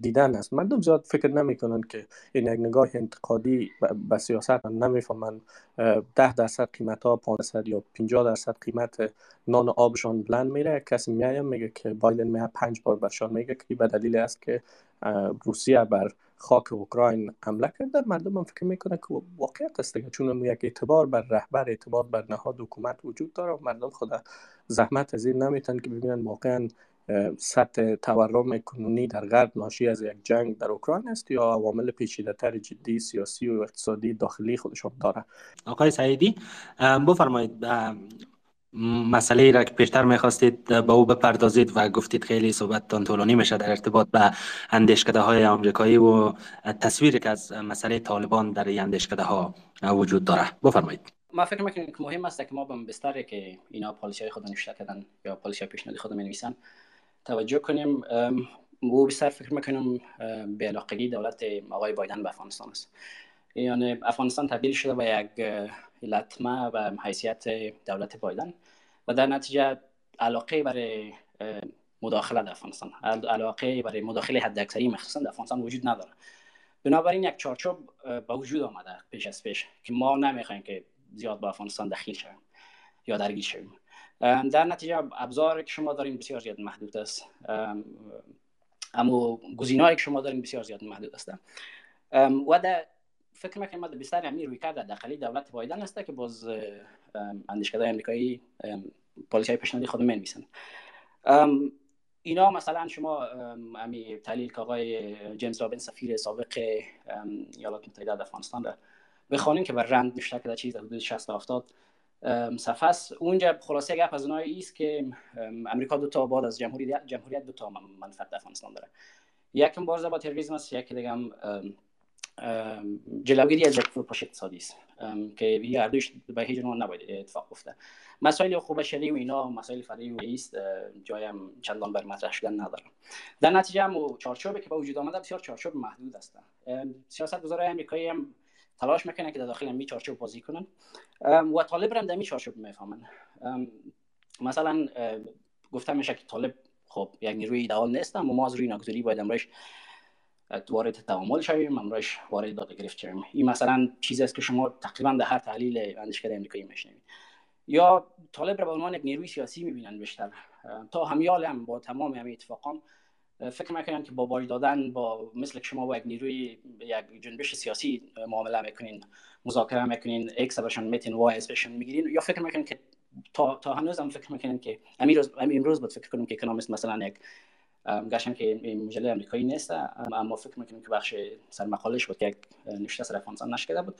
دیدن است. مردم زیاد فکر نمی کنند که این یک نگاه انتقادی به سیاست نمی‌فهمند ده درصد قیمت ها 500 یا 50 درصد قیمت نان آبشان بلند میره. کسی میایه میگه که بایدن میه پنج بار برشان میگه که به دلیل است که روسیه بر خاک اوکراین حمله کرده. مردم هم فکر می‌کنه که واقعیت است دیگه چون یک اعتبار بر رهبر اعتبار بر نهاد حکومت وجود داره و مردم خود زحمت از این نمیتن که ببینن واقعا سطح تورم کنونی در غرب ناشی از یک جنگ در اوکراین است یا عوامل پیچیده تر جدی سیاسی و اقتصادی داخلی خودشان داره. آقای سعیدی بفرمایید مسئله را که پیشتر می‌خواستید به او بپردازید و گفتید خیلی صحبتتان طولانی میشه در ارتباط به اندیشکده های آمریکایی و تصویری که از مسئله طالبان در این اندیشکده ها وجود داره. بفرمایید. ما فکر می‌کنیم که مهم است که ما به بستری که اینا پالیسی های خود نوشته کردن یا پالیسی های پیشنهادی خود می نویسن توجه کنیم. او بسیار فکر می‌کنم به علاقگی دولت آقای بایدن به افغانستان است. یعنی افغانستان تبدیل شده به یک لطمه و حیثیت دولت بایدن. و در نتیجه علاقه برای مداخله در افغانستان. علاقه برای مداخله حد اکثری مخصوصا در افغانستان وجود نداره. بنابراین یک چارچوب به وجود آمده پیش از پیش که ما نمی‌خوایم که زیاد با افغانستان دخیل شویم یا درگیر شویم. در نتیجه ابزار که شما دارین بسیار زیاد محدود است. اما گزینه‌ای که شما دارین بسیار زیاد محدود است. و در فکر می‌کنم ما بستر همین روی کرد داخلی دولت بایدن است که باز اندیشکده امریکایی پالیسی های پیشنهادی خود نویسن اینا مثلا شما امی تحلیل که آقای جیمز رابین سفیر سابق ایالات متحده افغانستان را بخوانین که بر رند نوشته که چیز حدود 60 70 صفحه است. اونجا خلاصه گپ از اونایی است که امریکا دو تا بعد از جمهوریت جمهوریت دو تا منفعت افغانستان داره. یکم بارزه با تروریسم است یکی دیگه هم جلوگیری از یک فروپاش اقتصادی است. که یه هر به هیچ عنوان نباید اتفاق افته مسائل خوب شری و اینا مسائل فرعی و است جایم چندان بر مطرح شدن نداره در نتیجه هم چارچوبی که به وجود آمده بسیار چارچوب محدود است. سیاست گذار امریکایی هم تلاش می‌کنن که در داخل می چارچوب بازی کنن. و طالب هم در می چارچوب می‌فهمن. مثلا گفته میشه که طالب خب یک نیروی ایدئال نیست اما ما از روی باید امرش وارد تعامل شویم امرش وارد داده گرفت شویم این مثلا چیزی است که شما تقریبا در هر تحلیل اندیشکده امریکایی میشنوید. یا طالب را به عنوان یک نیروی سیاسی می‌بینن بیشتر. تا همیال هم با تمام همه اتفاقان فکر می‌کنن که با بای دادن با مثل شما با یک نیروی یک جنبش سیاسی معامله می‌کنین مذاکره می‌کنین اکس برشان میتین وای اسپشن می‌گیرین. یا فکر می‌کنین که تا, تا هنوز هم فکر می‌کنن که امروز امروز بود فکر کنم که اکونومیست مثلا یک گشتم که این مجله امریکایی نیست اما فکر می‌کنم که بخش سر مقالش بود که یک نوشته سر افغانستان نشکده بود.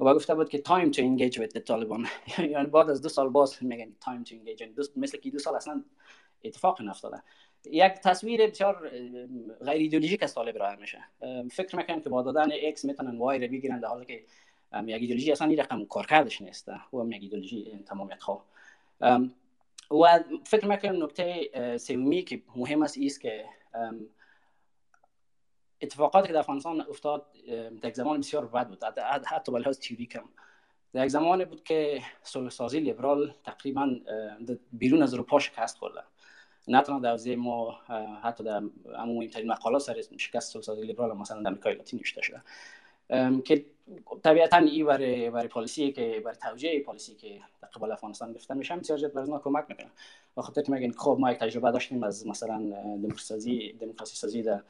و گفته بود که to engage with the Taliban. یعنی بعد از دو سال باز میگن to engage یعنی مثل که دو سال اصلا اتفاق نیفتاده یک تصویر بسیار غیر ایدئولوژیک از طالب راه میشه. فکر می‌کنم که با دادن X می‌تونن Y رو بگیرن در حالی که یک ایدئولوژی اصلا این رقم کارکردش نیست. و یک ایدئولوژی تمامیت خواه و فکر می‌کنم نکته سومی که مهم است است که اتفاقاتی که در افغانستان افتاد در زمان بسیار بد بود. حتی به لحاظ کم. در یک زمانی بود که صلح سازی لیبرال تقریبا بیرون از اروپا شکست خورده. نه تنها در حوزه ما حتی در مهمترین مقالات سر شکست صلح سازی لیبرال مثلا در امریکای لاتین نوشته شده. که طبیعتا ای برای برای پالیسی که برای توجیه پالیسی که در قبال افغانستان گرفته میشه بسیار جد برای کمک می‌کنه. و خاطر که میگن خب ما یک تجربه داشتیم از مثلا دموکراسی دموکراسی سازی در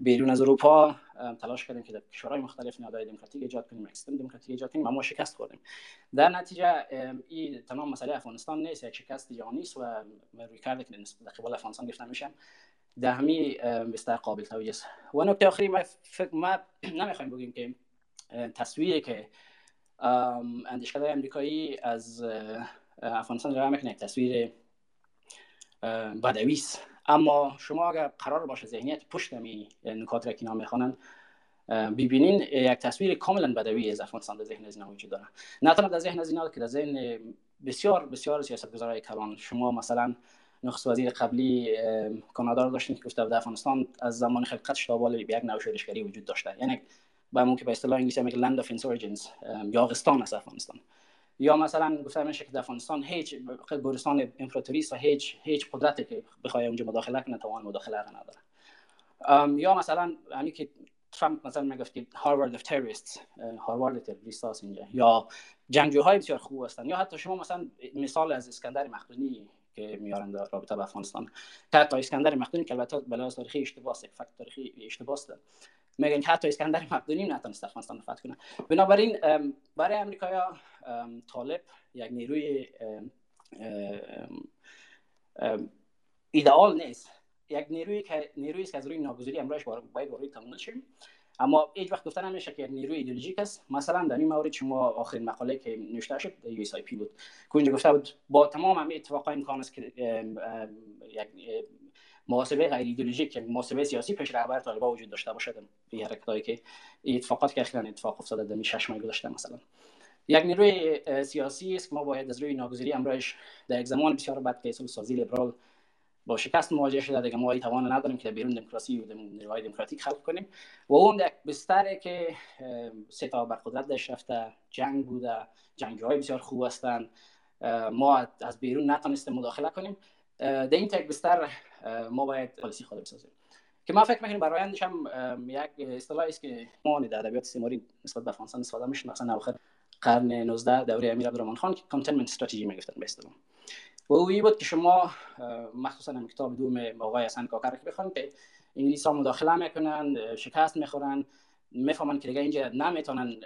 بیرون از اروپا تلاش کردیم که در کشورهای مختلف نهادهای دموکراتیک ایجاد کنیم سیستم دموکراتیک ایجاد کنیم اما شکست خوردیم. در نتیجه این تمام مسئله افغانستان نیست یک شکست جهانی است و روی کرده که در قبال افغانستان گرفته میشه در همین بستر قابل توجه است. و نکته آخری ما فکر ما نمی‌خوایم بگیم که تصویری که اندیشکده امریکایی از افغانستان را می‌کنه یک تصویر بدوی است. اما شما اگر قرار باشه ذهنیت پشت می نکات را که نام می‌خوانند ببینین یک تصویر کاملا بدوی از افغانستان در ذهن از وجود داره. نه تنها در ذهن از اینا که در ذهن بسیار بسیار سیاستگزارای کلان. شما مثلا نخست وزیر قبلی کانادا رو داشتیم که گفته در افغانستان از زمان خلقتش تا بالا یک نوع وجود داشته. یعنی به ممکن به اصطلاح انگلیسی میگه land of insurgents یاغستان از افغانستان. یا مثلا گفته میشه که افغانستان هیچ گورستان امپراتوری و هیچ هیچ قدرتی که بخواد اونجا مداخله کنه توان مداخله نداره. یا مثلا همین که ترامپ مثلا می‌گفت که harbor of terrorist harbor terrorist هست اینجا. یا جنگجوهای بسیار خوب هستن. یا حتی شما مثلا مثال از اسکندر مقدونی که میارن در رابطه با افغانستان. حتی اسکندر مقدونی که البته به لحاظ تاریخی اشتباه است fact تاریخی اشتباه است. میگن که حتی اسکندر مقدونی نتونست افغانستان فتح کنه. بنابراین برای امریکایا طالب یک نیروی ایدئال نیست. یک نیروی که نیرویی که از روی ناگزیری امروز باید وارد تمام شیم اما هیچ وقت گفتن نمیشه که نیروی ایدئولوژیک است. مثلا در این مورد شما آخرین مقاله که نوشته شد یو پی بود. که گفته بود با تمام همه اتفاقای امکان است که یک محاسبه غیر ایدئولوژیک که محاسبه سیاسی پیش رهبر طالبان وجود داشته باشد. به حرکتایی که اتفاقات که اخیرا اتفاق افتاده در 6 ماه گذشته مثلا. یک نیروی سیاسی است که ما باید از روی ناگزیری امرش در یک زمان بسیار بد که سازی لیبرال با شکست مواجه شده دیگه. ما توان نداریم که بیرون دموکراسی و نیروهای دموکراتیک خلق کنیم. و اون یک بستره که سه تا بر قدرت داشت رفته. جنگ بوده. جنگجوهای بسیار خوب هستند. ما از بیرون نتونستیم مداخله کنیم. در این تک بستر ما باید policy خود بسازیم. که ما فکر می‌کنیم برای آیندهش هم یک اصطلاحی است که ما در ادبیات استعماری نسبت به افغانستان استفاده میشه مثلا اواخر قرن 19 دوره امیر عبدالرحمن خان که containment strategy می‌گفتن به اصطلاح. و اوی بود که شما مخصوصا هم کتاب دوم آقای حسن کاکر که بخوان که انگلیس ها مداخله می‌کنن شکست می‌خورن می‌فهمن که دیگه اینجا نمی‌تونن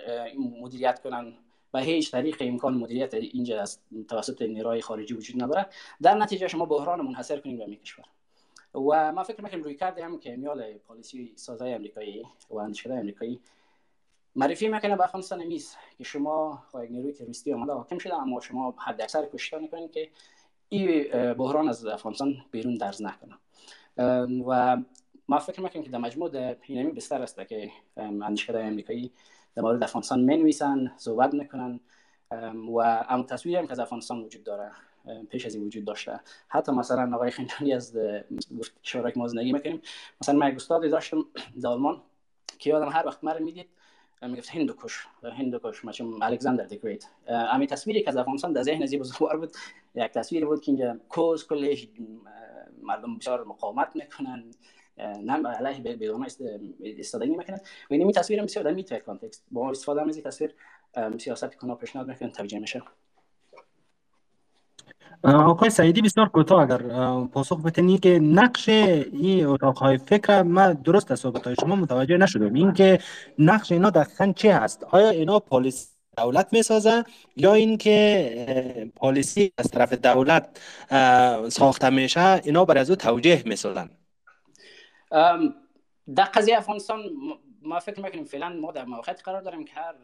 مدیریت کنن و هیچ طریق امکان مدیریت اینجا از توسط نیروهای خارجی وجود نداره. در نتیجه شما بحران منحصر کنیم به کشور. و ما فکر می‌کنم روی کرده هم که میال پالیسی سازای امریکایی و اندیشکده امریکایی معرفی می‌کنه به افغانستان نیست که شما یک نیروی تروریستی آمده حاکم شده اما شما حد اکثر کشتار که این بحران از افغانستان بیرون درز نکنه و ما فکر می‌کنم که در مجموع در اینمی بستر است که اندیشکده امریکایی در مورد افغانستان می نویسن صحبت می‌کنن. و اما تصویری هم که از افغانستان وجود داره پیش از این وجود داشته. حتی مثلا آقای خنجانی از شورای که ما زندگی می‌کنیم مثلا من استادی داشتم در که یادم هر وقت مرا می‌دید می‌گفت هندوکش هندوکش مثلا الکساندر دی گریت. امی تصویری که از افغانستان در ذهن زیبا بزرگوار بود یک تصویری بود که اینجا کوز کلش مردم بسیار مقاومت می‌کنن نه علیه بیگانه استفاده می‌کنن. و این تصویر بسیار در می‌تونه کانتکست. با استفاده از این تصویر سیاست کنه پیشنهاد می‌کنن توجیه میشه. آقای سعیدی بسیار کوتاه اگر پاسخ بتنی که نقش این اتاقهای فکر ما درست از صحبت های شما متوجه نشدم. این که نقش اینا دقیقا چه هست؟ آیا اینا پالیسی دولت می‌سازه یا اینکه پالیسی از طرف دولت ساخته میشه؟ اینا برای از او توجیه می‌سازن. در قضیه افغانستان ما فکر می‌کنیم فعلا ما در موقعیت قرار داریم که هر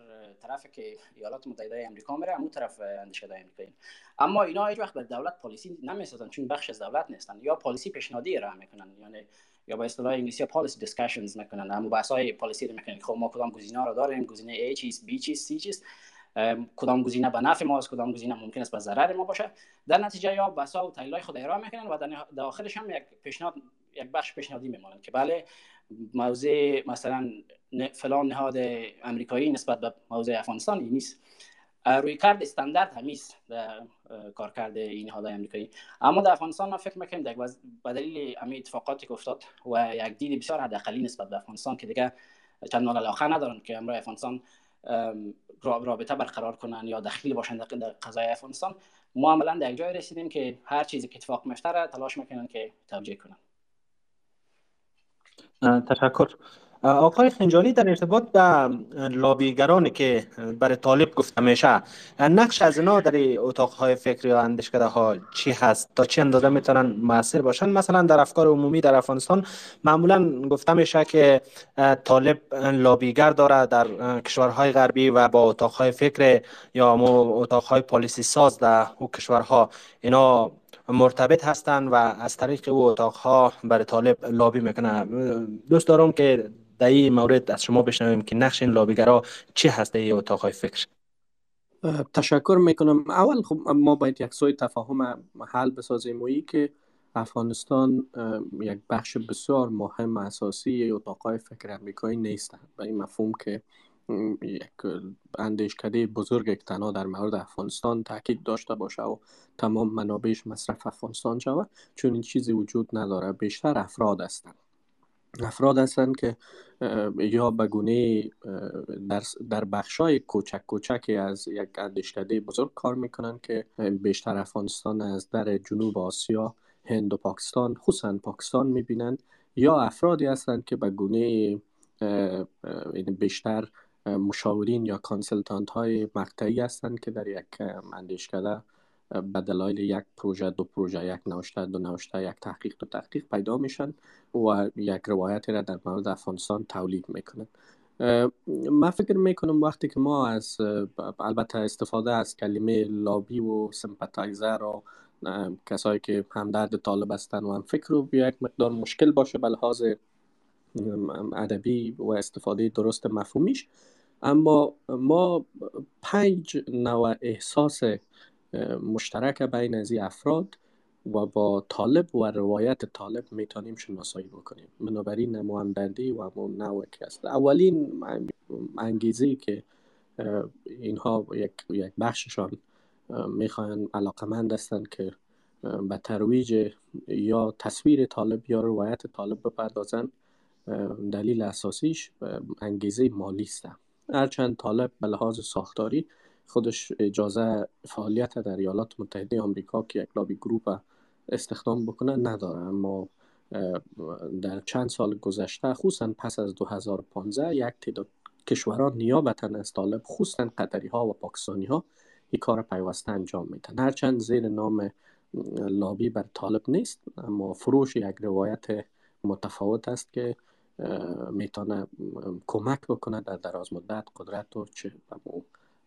طرف که ایالات متحده امریکا میره اون طرف اندیشه امریکایی اما اینا هیچ وقت به دولت policy نمی‌سازن چون بخش از دولت نیستن. یا policy پیشنهادی را می‌کنن یعنی یا به اصطلاح انگلیسی policy discussions می‌کنن. اما بحث های policy رو می‌کنن خب ما کدام گزینه رو داریم گزینه A چیست B چیست C چیست. کدام گزینه به نفع ما است کدام گزینه ممکن است به ضرر ما باشه. در نتیجه یا بسا و تحلیل خود ارائه می‌کنن و در آخرش هم یک پیشنهاد یک بخش پیشنهادی میمونن که بله موضوع مثلا فلان نهاد امریکایی نسبت به موضوع افغانستان این نیست. روی کرد استاندارد همیست در کارکرد این نهاد امریکایی. اما در افغانستان ما فکر می‌کنیم به دلیل امی اتفاقاتی که افتاد و یک دید بسیار حداقلی نسبت به افغانستان که دیگه چندان علاقه ندارن که امروز افغانستان رابطه برقرار کنن یا دخیل باشن در قضای افغانستان ما عملا در جای رسیدیم که هر چیزی که اتفاق میفته تلاش می‌کنن که توجیه کنن. تشکر. آقای خنجانی در ارتباط به لابیگرانی که برای طالب گفته میشه نقش از اینا در اتاقهای فکری یا اندیشکده ها چی هست؟ تا چه اندازه می‌تونن موثر باشن؟ مثلا در افکار عمومی در افغانستان معمولا گفته میشه که طالب لابیگر داره در کشورهای غربی و با اتاقهای فکر یا اتاقهای پالیسی ساز در او کشورها. اینا مرتبط هستند و از طریق او اتاقها برای طالب لابی می‌کنه دوست دارم که در این مورد از شما بشنویم که نقش این لابیگرا چی هست در اتاقهای فکر. تشکر می‌کنم. اول خب ما باید یک سوی تفاهم حل بسازیم. و که افغانستان یک بخش بسیار مهم اساسی اتاقهای فکر امریکایی نیست به این مفهوم که یک اندیشکده بزرگ تنها در مورد افغانستان تاکید داشته باشه و تمام منابعش مصرف افغانستان شود. چون این چیزی وجود نداره بیشتر افراد هستند. افراد هستند که یا به گونه در, در بخشای کوچک کوچکی از یک اندیشکده بزرگ کار می‌کنن که بیشتر افغانستان از در جنوب آسیا هند و پاکستان خصوصا پاکستان می‌بینند. یا افرادی هستند که به گونه بیشتر مشاورین یا کانسلتانت های مقطعی هستند که در یک اندیشکده به دلایل یک پروژه دو پروژه یک نوشته دو نوشته یک تحقیق دو تحقیق پیدا میشن و یک روایتی را در مورد افغانستان تولید می‌کنن. من فکر می‌کنم وقتی که ما از البته استفاده از کلمه لابی و سمپتایزر و کسایی که همدرد طالب هستن و هم فکر رو یک مقدار مشکل باشه به لحاظ ادبی و استفاده درست مفهومیش. اما ما پنج نوع احساس مشترک بین از افراد و با طالب و روایت طالب می‌تونیم شناسایی بکنیم. بنابراین همدردی و همون نوع که است اولین انگیزه که اینها یک, یک بخششان می‌خواین علاقمند هستند که به ترویج یا تصویر طالب یا روایت طالب بپردازند. دلیل اساسیش انگیزه مالی است هرچند طالب به لحاظ ساختاری خودش اجازه فعالیت در ایالات متحده آمریکا که یک لابی گروپ استخدام بکنه نداره. اما در چند سال گذشته خصوصا پس از 2015 یک تعداد کشوران نیابتا از طالب خصوصا قطری ها و پاکستانی ها این کار پیوسته انجام میدن هرچند زیر نام لابی بر طالب نیست اما فروش یک روایت متفاوت است که می‌تونه کمک بکنه در دراز مدت قدرت و چه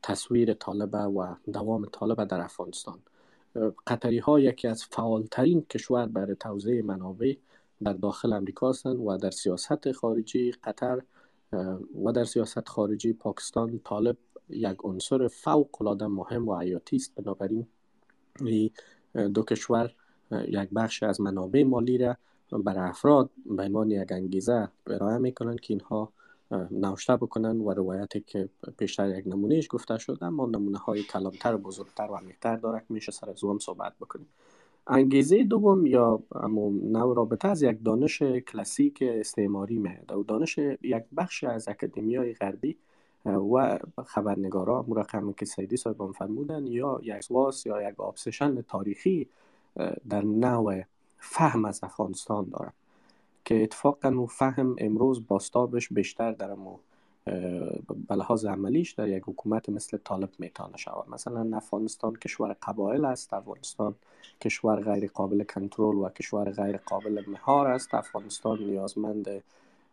تصویر طالبه و دوام طالبه در افغانستان. قطری ها یکی از فعالترین کشور برای توزیع منابع در داخل امریکا هستند و در سیاست خارجی قطر و در سیاست خارجی پاکستان طالب یک عنصر فوق العاده مهم و حیاتی است. بنابراین دو کشور یک بخش از منابع مالی را برای افراد به عنوان یک انگیزه ارائه می‌کنند که اینها نوشته بکنن و روایتی که پیشتر یک نمونهش گفته شد اما نمونه های کلانتر و بزرگتر و عمیقتر داره که میشه سر از هم صحبت بکنیم. انگیزه دوم یا نوع رابطه از یک دانش کلاسیک استعماری میاد و دانش یک بخش از اکادمیای غربی و خبرنگارا همون رقمی که سیدی صاحب فرمودن یا یک واس یا یک آبسشن تاریخی در نوع فهم از افغانستان داره که اتفاقا او فهم امروز باستابش بیشتر در مو به لحاظ عملیش در یک حکومت مثل طالب میتانه شود. مثلا افغانستان کشور قبایل است افغانستان کشور غیر قابل کنترل و کشور غیر قابل مهار است. افغانستان نیازمند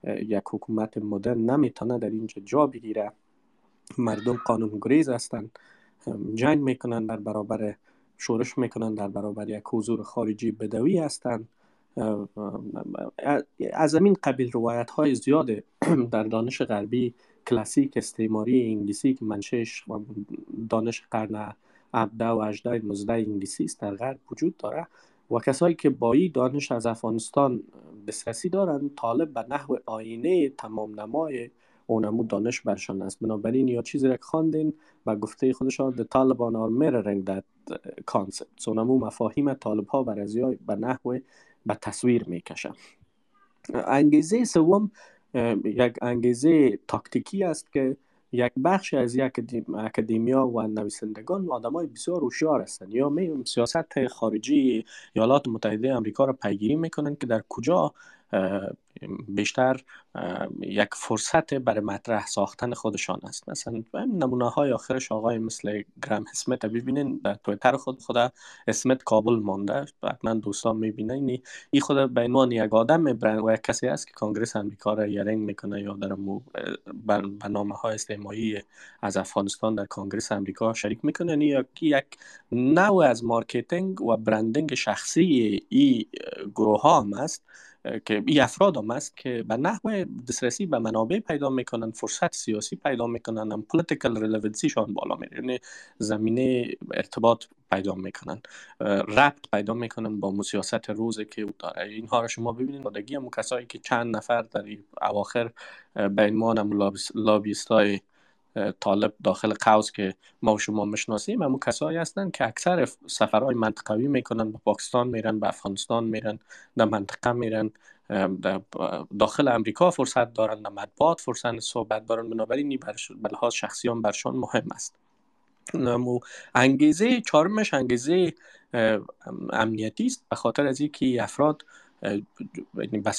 یک حکومت مدرن نمی‌تونه در اینجا جا بگیره. مردم قانون گریز هستند جنگ می‌کنن در برابر شورش می‌کنن در برابر یک حضور خارجی بدوی هستند. از همین قبیل روایت های زیاد در دانش غربی کلاسیک استعماری انگلیسی که منشش دانش قرن 17 و 18 19 انگلیسی است در غرب وجود داره و کسایی که با این دانش از افغانستان دسترسی دارند طالب به نحو آینه تمام نمای اونمو دانش برشان است. بنابراین یا چیزی را خواندین و گفته خودشان the Taliban are mirroring that concept. اونمو مفاهیم طالب ها بر به نحو به تصویر می‌کشه. انگیزه سوم یک انگیزه تاکتیکی است که یک بخش از یک اکادمیا و نویسندگان آدم های بسیار هوشیار هستند. یا می سیاست خارجی ایالات متحده آمریکا را پیگیری می‌کنند که در کجا بیشتر یک فرصت برای مطرح ساختن خودشان است. مثلا نمونه های آخرش آقای مثل گرام اسمت ببینین در تویتر خود خدا اسمت کابل مانده. حتما دوستان می‌بینین این خود به عنوان یک آدم و یک کسی است که کانگرس امریکا را یرنگ می‌کنه یا در برنامه های استعماری از افغانستان در کانگرس امریکا شریک می‌کنه. یعنی یک نوع از marketing و branding شخصی این گروه ها است. که این افراد هم است که به نحو دسترسی به منابع پیدا می‌کنن فرصت سیاسی پیدا می‌کنن هم political relevancy شان بالا میره. یعنی زمینه ارتباط پیدا می‌کنن ربط پیدا می‌کنن با سیاست روزی که او داره. اینها رو شما ببینید بادگی هم کسایی که چند نفر در اواخر به عنوان هم لابیست های طالب داخل قوس که ما و شما می‌شناسیم همون کسایی هستند که اکثر سفرهای منطقوی می‌کنن به پاکستان میرن به افغانستان میرن در منطقه میرن داخل امریکا فرصت دارن در مطبوعات فرصت صحبت دارن بنابراین به لحاظ شخصیان برشان مهم است. نمو انگیزه چهارمش انگیزه امنیتی است به از اینکه افراد یعنی به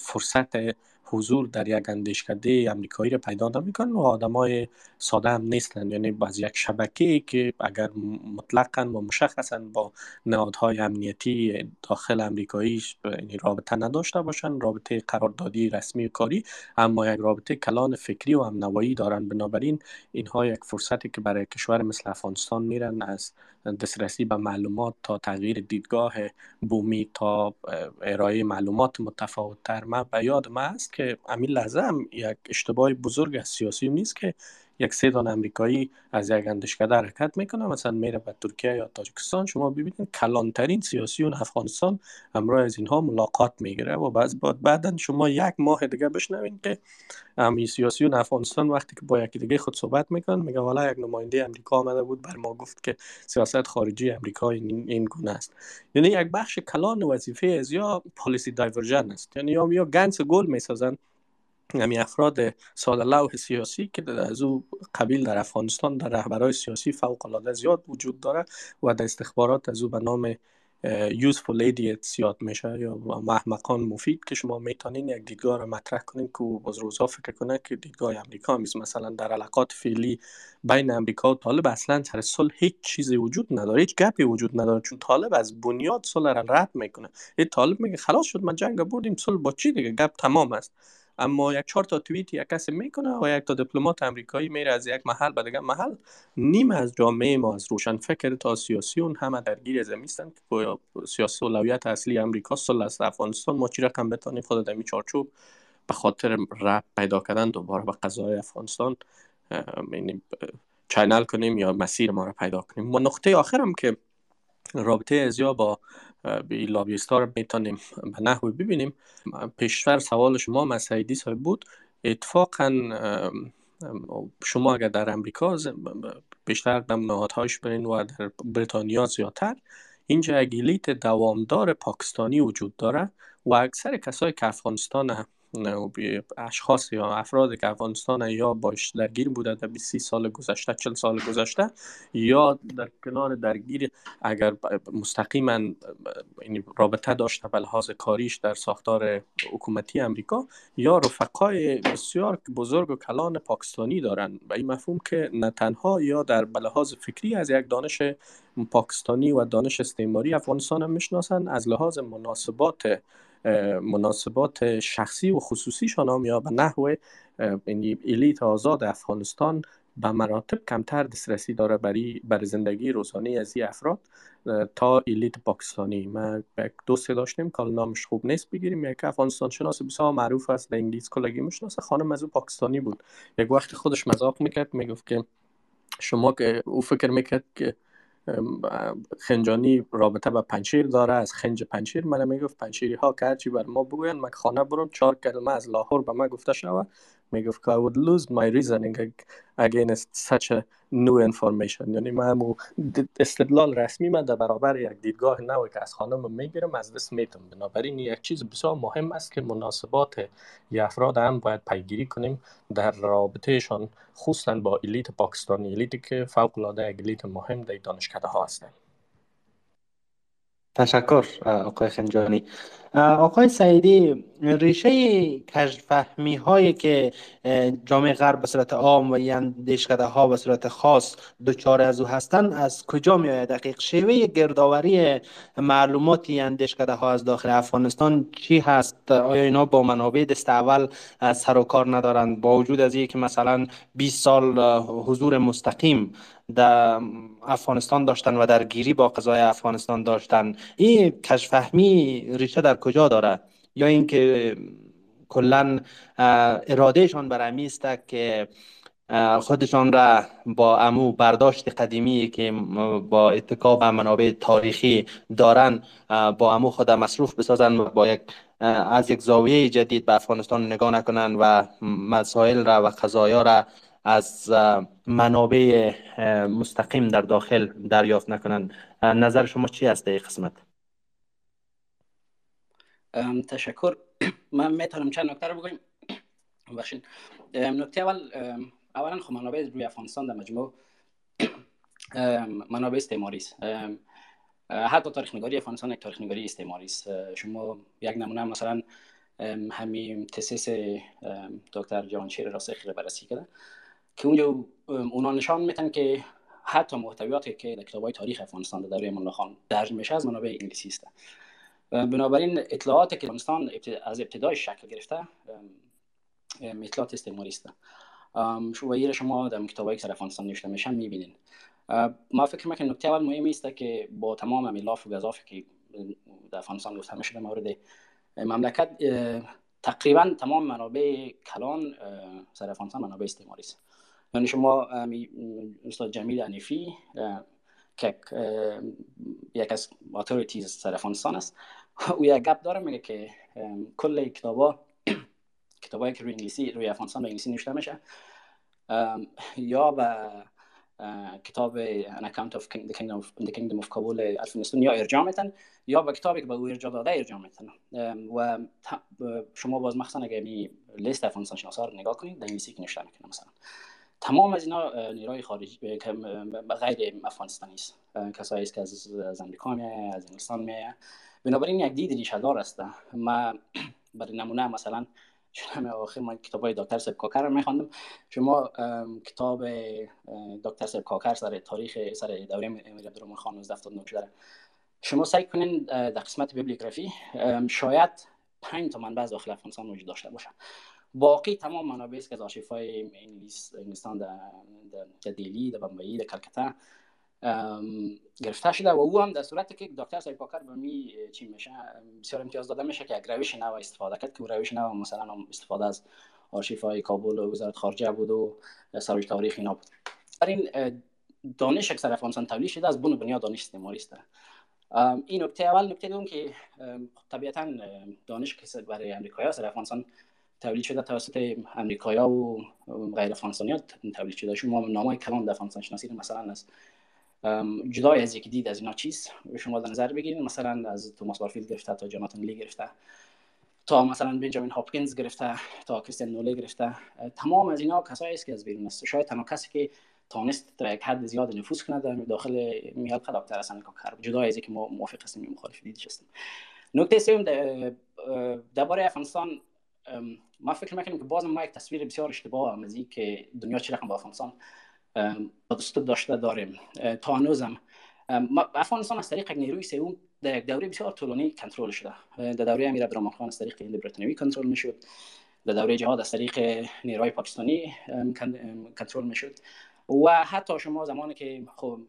فرصت حضور در یک اندیشکده امریکایی را پیدا نمی‌کنن و آدمای ساده هم نیستند یعنی از یک شبکه که اگر مطلقا و مشخصا با نهادهای امنیتی داخل امریکایی رابطه نداشته باشند رابطه قراردادی رسمی و کاری اما یک رابطه کلان فکری و امنوایی دارند بنابراین اینها یک فرصتی که برای کشور مثل افغانستان میرن از دسترسی به معلومات تا تغییر دیدگاه بومی تا ارائه معلومات متفاوت تر من به یاد است که امین لحظه هم یک اشتباه بزرگ از سیاسی نیست که یک سه دان امریکایی از یک اندیشکده حرکت می‌کنه مثلا میره به ترکیه یا تاجیکستان. شما ببینید کلانترین سیاسیون افغانستان همراه از اینها ملاقات می‌گیره و بعد بعدا شما یک ماه دیگه بشنوین که امی سیاسیون افغانستان وقتی که با یکی دیگه خود صحبت می‌کنن میگه والا یک نماینده امریکا آمده بود بر ما گفت که سیاست خارجی امریکا این, این گونه است. یعنی یک بخش کلان وظیفه از یا پالیسی دایورژن است. یعنی یا یا گنس گل می‌سازن. همی افراد سال لوح سیاسی که از او قبیل در افغانستان در رهبرهای سیاسی فوق العاده زیاد وجود داره و در استخبارات از او به نام یوزفول ایدیت یاد میشه یا محمقان مفید که شما می‌تونین یک دیدگاه رو مطرح کنین که باز روزا فکر کنه که دیدگاه امریکا میز مثلا در علاقات فعلی بین امریکا و طالب اصلا سر صلح هیچ چیزی وجود نداره هیچ گپی وجود نداره چون طالب از بنیاد صلح را رد می‌کنه. این طالب میگه خلاص شد ما جنگ بردیم صلح با چی دیگه؟ گپ تمام است. اما یک چهار تا توییت یک کسی می‌کنه و یک تا دیپلمات امریکایی میره از یک محل به دیگه محل. نیم از جامعه ما از روشن فکر تا سیاسیون همه درگیر هستند. که سیاست اولویت اصلی امریکا سال افغانستان ما چی رقم بتانیم؟ خود دمی چارچوب به خاطر رب پیدا کردن دوباره به قضای افغانستان یعنی چینل کنیم یا مسیر ما را پیدا کنیم. و نقطه آخرم که رابطه ازیا با به ها رو می‌تونیم به نحوی ببینیم. پیشتر سوال شما مسعیدی صاحب بود. اتفاقا شما اگر در امریکا بیشتر در نهادهایش برین و در بریتانیا زیادتر اینجا اگیلیت دوامدار پاکستانی وجود داره و اکثر کسایی که افغانستان اشخاص یا افراد که افغانستان یا باش درگیر بوده در 20 سال گذشته 40 سال گذشته یا در کنار درگیر اگر مستقیما یعنی رابطه داشته به لحاظ کاریش در ساختار حکومتی امریکا یا رفقای بسیار بزرگ و کلان پاکستانی دارن. و این مفهوم که نه تنها یا در لحاظ فکری از یک دانش پاکستانی و دانش استعماری افغانستان هم می‌شناسن از لحاظ مناسبات مناسبات شخصی و خصوصیشان هم یا به نحو یعنی الیت آزاد افغانستان به مراتب کمتر دسترسی داره برای بر زندگی روزانه از این افراد. تا الیت پاکستانی. ما یک دوست داشتیم که نامش خوب نیست بگیریم. یک افغانستان شناس بسیار معروف است در انگلیس کلگی می‌شناسه. خانم از پاکستانی بود. یک وقت خودش مذاق می‌کرد می‌گفت که شما که او فکر می‌کرد که خنجانی رابطه به پنشیر داره از خنج پنشیر من می‌گفت پنشیری ها که هرچی بر ما بگوین من خانه برم چهار کلمه از لاهور به من گفته شوه می‌گفت که I would lose my reasoning against such a new information. یعنی من استدلال رسمی من در برابر یک دیدگاه نوی که از خانم می‌گیرم از دست میتم بنابراین یک چیز بسیار مهم است که مناسبات ی افراد هم باید پیگیری کنیم در رابطهشان خصوصا با الیت پاکستانی. الیتی که فوق العاده الیت مهم در دانشکده ها هستند. تشکر آقای خنجانی. آقای سعیدی ریشه کشفهمی هایی که جامعه غرب به صورت عام و اندیشکده ها به صورت خاص دچار از او هستند از کجا می آید دقیق شیوه گردآوری معلوماتی اندیشکده ها از داخل افغانستان چی هست؟ آیا اینا با منابع دست اول سر و کار ندارند؟ با وجود از اینکه مثلا 20 سال حضور مستقیم در افغانستان داشتن و درگیری با قضای افغانستان داشتن. این کشفهمی ریشه در کجا داره؟ یا اینکه کلا ارادهشان برمی است که خودشان را با امو برداشت قدیمی که با اتکا به منابع تاریخی دارن با امو خود مصروف بسازن با یک از یک زاویه جدید به افغانستان نگاه نکنن و مسائل را و قضایا را از منابع مستقیم در داخل دریافت نکنن نظر شما چی است این قسمت؟ تشکر. من می‌تونم چند نکته رو بگویم. بخشین نکته اول اولا خب منابع روی افغانستان در مجموع منابع استعماری است. حتی تاریخ نگاری افغانستان یک تاریخ نگاری استعماری است. شما یک نمونه مثلا همین تسیس دکتر جوانشیر راسخی رو بررسی کرده که اونجا اونا نشان میتن که حتی محتویاتی که در کتابای تاریخ افغانستان در دوره مولا خان درج میشه از منابع انگلیسی است. بنابراین اطلاعاتی که افغانستان از ابتدای شکل گرفته اطلاعات استعماری است. شما شما در کتابایی که افغانستان نوشته میشن می‌بینین. ما فکر می‌کنم نکته اول مهم است که با تمام همی لاف و گزافی که در افغانستان گفته میشه مورد مملکت تقریبا تمام منابع کلان سر افغانستان منابع استعماری است. یعنی شما استاد جمیل حنیفی که یک از authorities سر افغانستان است. او یک گپ داره میگه که کل کتابا کتابایی که روی انگلیسی روی افغانستان به انگلیسی نوشته میشه. یا به کتاب An Account of the Kingdom of, the Kingdom of Kabul افغانستان یا ارجاع میتن یا به کتابی که به او ارجاع داده ارجاع میتن. و شما باز مخصوصا اگه لیست افغانستان شناسا رو نگاه کنید در انگلیسی که نوشته می‌کنه مثلا. تمام از اینا نیروی خارجی غیر افغانستانی است. کسایی است که از از امریکا می از انگلستان می بنابراین یک دید ریشه دار است. ما برای نمونه مثلا چون آخر من کتاب دکتر سب کاکر رو میخواندم شما کتاب دکتر سب کاکر سر تاریخ سر دوره امیر عبدالرحمن خان 1979 داره؟ شما سعی کنین در قسمت بیبلیوگرافی شاید پنج تا منبع داخل افغانستان وجود داشته باشه. باقی تمام منابع است که از آرشیف‌های انگلیس انگلستان در دلی در بمبئی در کلکته گرفته شده و او هم در صورتی که دکتر سایب کاکر به می چی میشه بسیار امتیاز داده میشه که یک روش نو استفاده کرد که روش نو مثلا استفاده از آرشیف های کابل و وزارت خارجه بود و سروش تاریخ اینا بود. در این دانش اکثر افغانستان تولید شده از بن بنیاد دانش استعماری است. این نکته اول نکته دوم که طبیعتا دانش که برای امریکایی سر افغانستان تولید شده توسط امریکایا و غیر افغانستانی تولید شده شما نامای کلان در افغانستان شناسی مثلا از جدای از یک دید از اینا چیست؟ شما در نظر بگیرید مثلا از توماس بارفیلد گرفته تا جاناتان لی گرفته تا مثلا بنجامین هاپکینز گرفته تا کریستین نوله گرفته. تمام از اینا کسایی است که از بیرون است. شاید تنها کسی که تانست در یک حد زیاد نفوذ کنه در داخل میال دکتر حسن کاکر جدا از اینکه ما موافق هستیم مخالف دیدش هستیم. نکته سوم درباره افغانستان ما فکر می‌کنیم که باز ما یک تصویر بسیار اشتباه از که دنیا چه رقم با افغانستان داشته داریم. تا هنوزم. افغانستان از طریق نیروی سوم در یک دوره بسیار طولانی کنترل شده. در دوره امیر عبدالرحمن خان از طریق هند بریتانوی کنترل می‌شد. در دوره جهاد از طریق نیروی پاکستانی کنترل می‌شد. و حتی شما زمانی که خب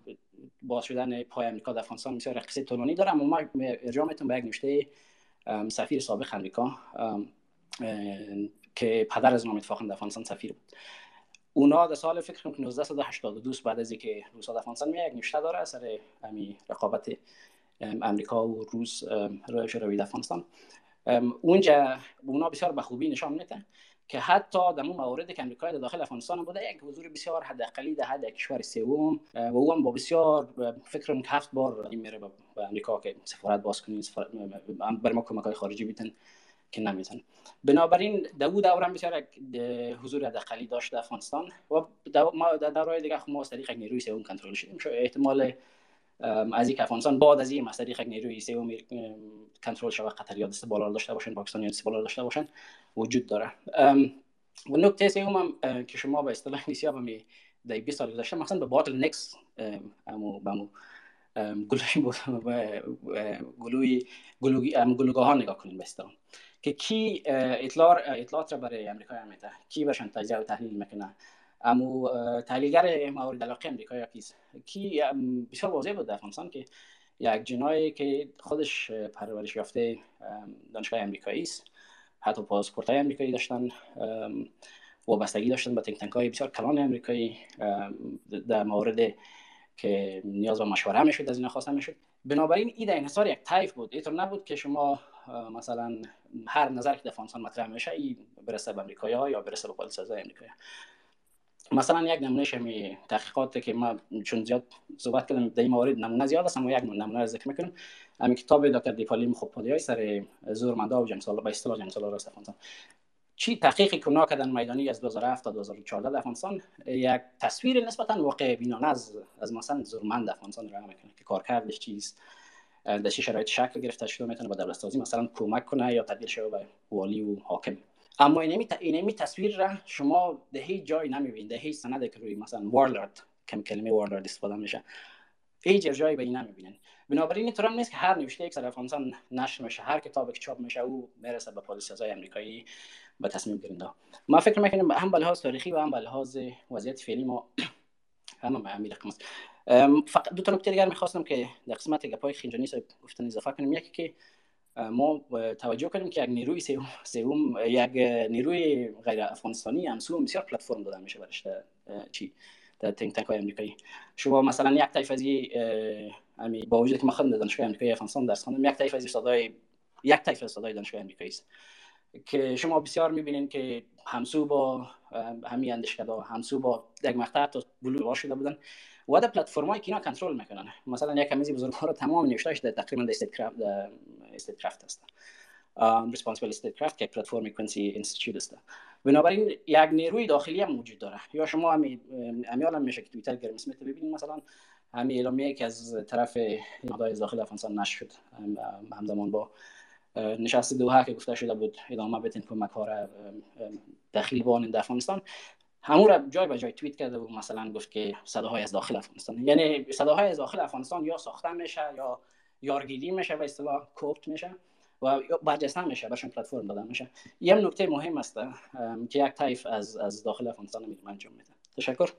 باز شدن پای امریکا در افغانستان بسیار قصه طولانی دارم و ما ارجاع می‌تونم به یک نوشته سفیر سابق امریکا که پدر از نام اتفاقا در افغانستان سفیر بود. اونا در سال فکر کنم 1982 بعد از اینکه روسا در افغانستان می یک نوشته داره سر امی رقابت امریکا و روس روی در افغانستان. اونجا اونا بسیار به خوبی نشان میده که حتی در اون مواردی که امریکا در داخل افغانستان بوده یک حضور بسیار حداقلی در حد کشور سوم و او هم با بسیار فکر که هفت بار میره به امریکا که سفارت باز سفارت بر ما کمک های خارجی بیتن. که نمیتن بنابراین در او دوران بسیار حضور حداقلی داشت در افغانستان و ما در دورهای دیگه خب ما از طریق نیروی سوم کنترل شدیم. شو احتمال از یک افغانستان بعد از این از طریق نیروی سوم کنترل شود قطر یا دست بالا داشته باشن پاکستان یا دست بالا داشته باشن وجود داره. و نکته سوم هم که شما به اصطلاح ها می در 20 سال گذشته مثلا به باتل نکس امو بمو گلوی گلوگاه ها نگاه کنیم بستان که کی اطلاع اطلاعات را برای امریکا. میده کی باشن تجزیه و تحلیل می‌کنه امو تحلیلگر مورد علاقه امریکا کیست؟ کی بسیار واضح بود در افغانستان که یک جنایی که خودش پرورش یافته دانشگاه امریکایی است. حتی پاسپورت های امریکایی داشتن وابستگی داشتن به تنک های بسیار کلان امریکایی در مورد که نیاز به مشوره می‌شد از این خواسته می‌شد. بنابراین این انحصار یک طیف بود. اینطور نبود که شما مثلا هر نظر که در افغانستان مطرح میشه این برسه به امریکایی ها یا برسه به پالیسی امریکایی. مثلا یک نمونه شمی تحقیقات که ما چون زیاد صحبت کردم در این موارد نمونه زیاد است اما یک نمونه رو ذکر می‌کنم همین کتاب دکتر دیپالی مخوپادی های سر زورمندا و سال به اصطلاح جنگ سالار افغانستان چی تحقیقی که کردن میدانی از 2007 تا 2014 در افغانستان یک تصویر نسبتا واقع بینانه از از مثلا زورمند افغانستان رو می‌کنه که کارکردش چیست. در چه شرایط شکل گرفته شده می‌تونه با دولت سازی مثلا کمک کنه یا تبدیل شه به والی و حاکم اما اینمی اینمی تصویر را شما ده هیچ جای نمی‌بینید ده هیچ سند که روی مثلا وارلارد کم کلمه وارلارد استفاده میشه هیچ جایی به این نمی‌بینن بنابراین اینطور نیست که هر نوشته یک سر افغانستان نشر میشه هر کتابی که چاپ میشه او می‌رسه به پالیسی های امریکایی به تصمیم گیرنده ما فکر می‌کنیم هم به لحاظ تاریخی و هم به لحاظ وضعیت فعلی ما هم است فقط دو تا نکته دیگر می‌خواستم که در قسمت گپای خینجانی گفتن اضافه کنیم. یکی که ما توجه کنیم که یک نیروی سوم یک نیروی غیر افغانستانی همسو بسیار پلتفرم داده میشه برش چی؟ در think tank های امریکایی شما مثلا یک طیف از امی با وجود که من دانشگاه امریکایی افغانستان درس خواندم یک طیف از صدای یک طیف از صدای دانشگاه امریکایی است. که شما بسیار می‌بینید که همسو با همین اندشکده همسو با مقطع تابلو شده بودن. و در پلتفرمایی که اینا کنترل می‌کنن. مثلا یک کمیزی بزرگوار تمام نوشتهش در تقریبا در Statecraft هست Responsible Statecraft که platform Quincy Institute است. بنابراین یک نیروی داخلی هم موجود داره. یا شما همی هم میشه که توییتر گرم اسمیت ببینید. مثلا همین اعلامیه که از طرف نهادهای داخل افغانستان نشر شد. همزمان با نشست دوها که گفته شده بود ادامه بدین کمک ها را داخل بان در افغانستان. همون را جای به جای توییت کرده و مثلا گفت که صداهای از داخل افغانستان. یعنی صداهای از داخل افغانستان یا ساخته میشه یا یارگیری میشه به اصطلاح کوپت میشه و برجسته میشه برشون پلتفرم داده میشه. یه نکته مهم است که یک طیف از از داخل افغانستان می‌تونه انجام میده. تشکر.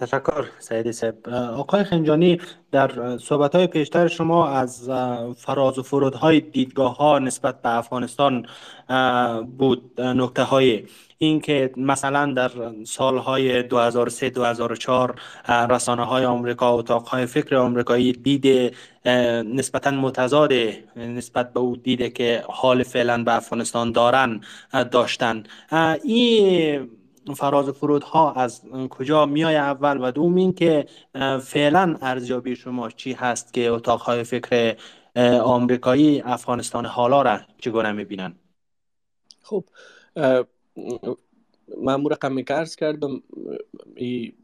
تشکر سعیدی صاحب. آقای خنجانی در صحبت های پیشتر شما از فراز و فرودهای دیدگاه ها نسبت به افغانستان بود نکته های این که مثلا در سالهای 2003 2004 رسانه های آمریکا اتاق های فکر آمریکایی دید نسبتا متضاد نسبت به او دیده که حال فعلا به افغانستان دارن داشتن. این فراز فرود ها از کجا میای اول و دوم این که فعلا ارزیابی شما چی هست که اتاق های فکر آمریکایی افغانستان حالا را چگونه می‌بینن؟ خب من رقم ارز کردم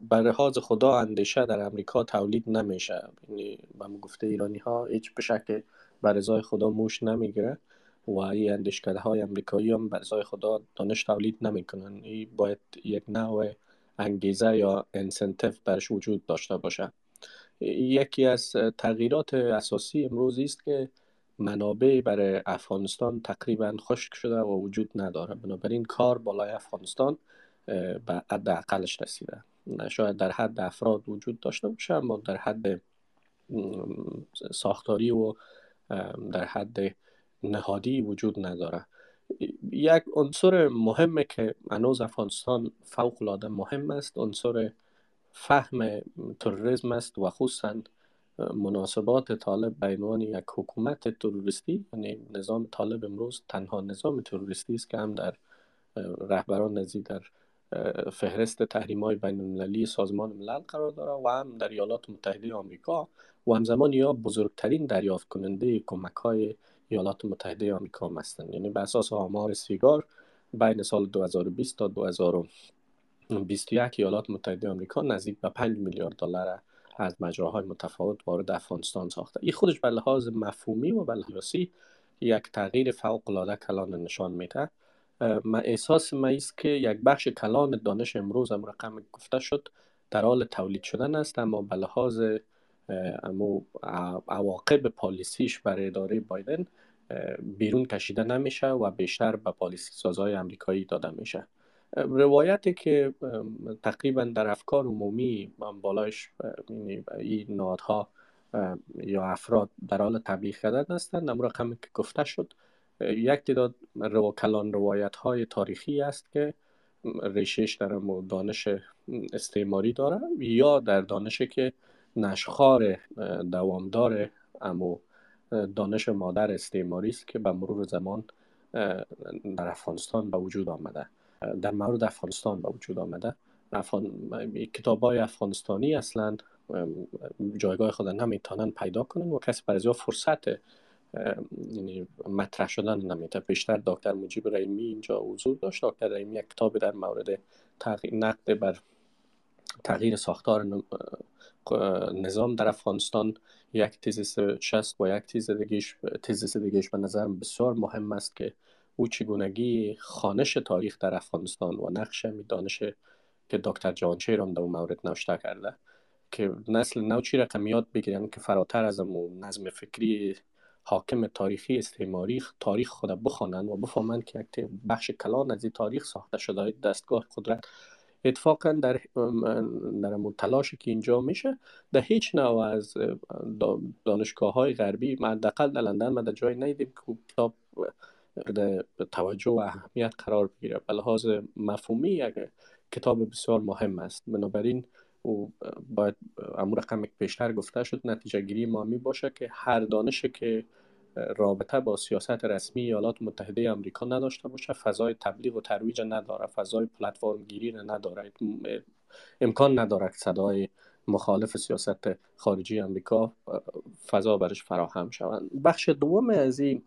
بر لحاظ خدا اندیشه در امریکا تولید نمیشه. یعنی به گفته ایرانی ها هیچ به شکل بر ازای خدا موش نمی‌گیره. و این اندیشکده های امریکایی هم بر خدا دانش تولید نمی‌کنن. این باید یک نوع انگیزه یا انسنتف برش وجود داشته باشه. یکی از تغییرات اساسی امروز است که منابع برای افغانستان تقریبا خشک شده و وجود نداره. بنابراین کار بالای افغانستان به حد اقلش رسیده. شاید در حد افراد وجود داشته باشه اما در حد ساختاری و در حد نهادی وجود نداره. یک عنصر مهمه که هنوز افغانستان فوق العاده مهم است. عنصر فهم تروریسم است و خصوصا مناسبات طالب به عنوان یک حکومت تروریستی یعنی نظام طالب امروز تنها نظام تروریستی است که هم در رهبران نزی در فهرست تحریم های بین المللی سازمان ملل قرار داره و هم در ایالات متحده آمریکا و همزمان یا بزرگترین دریافت کننده کمک های ایالات متحده آمریکا هستند یعنی به اساس آمار سیگار بین سال 2020 تا 2021 ایالات متحده آمریکا نزدیک به 5 میلیارد دلار از مجراهای متفاوت وارد افغانستان ساخته. این خودش به لحاظ مفهومی و به لحاظ یک تغییر فوق العاده کلان نشان میده. ما احساس ما است که یک بخش کلان دانش امروز هم رقم گفته شد در حال تولید شدن است اما به لحاظ امو عواقب پالیسیش برای اداره بایدن بیرون کشیده نمیشه و بیشتر به پالیسی سازهای امریکایی داده میشه. روایتی که تقریبا در افکار عمومی بالایش یعنی این نادها یا افراد در حال تبلیغ کردن هستند اما رقمی که گفته شد یک تعداد رو کلان روایت های تاریخی است که ریشش در دانش استعماری داره یا در دانش که نشخار دوامدار امو دانش مادر استعماری است که به مرور زمان در افغانستان به وجود آمده. در مورد افغانستان به وجود آمده. افغان... کتاب های افغانستانی اصلا جایگاه خود نمی‌تونن پیدا کنن و کسی برای فرصت یعنی مطرح شدن نمیده بیشتر دکتر مجیب رحیمی اینجا حضور داشت. دکتر رحیمی یک کتاب در مورد تغییر نقد بر تغییر ساختار نظام در افغانستان یک تیزیس شست و یک تیز دیگیش تیزیس دیگیش به نظر بسیار مهم است که او چگونگی خانش تاریخ در افغانستان و نقش می دانش که دکتر جان هم در مورد نوشته کرده که نسل نو چی رقم یاد بگیرن که فراتر از نظم فکری حاکم تاریخی استعماری تاریخ خود بخوانند و بفهمند که یک بخش کلان از تاریخ ساخته شده دستگاه قدرت اتفاقا در در تلاشی که اینجا میشه در هیچ نوع از دانشگاه های غربی من دقل در لندن من در جای نیدیم که کتاب توجه و اهمیت قرار بگیره. به لحاظ مفهومی یک کتاب بسیار مهم است. بنابراین او باید امور رقم پیشتر گفته شد نتیجه گیری ما می باشه که هر دانش که رابطه با سیاست رسمی ایالات متحده آمریکا نداشته باشه فضای تبلیغ و ترویج نداره فضای پلتفرم گیری نداره امکان نداره که صدای مخالف سیاست خارجی آمریکا فضا برش فراهم شوند. بخش دوم از این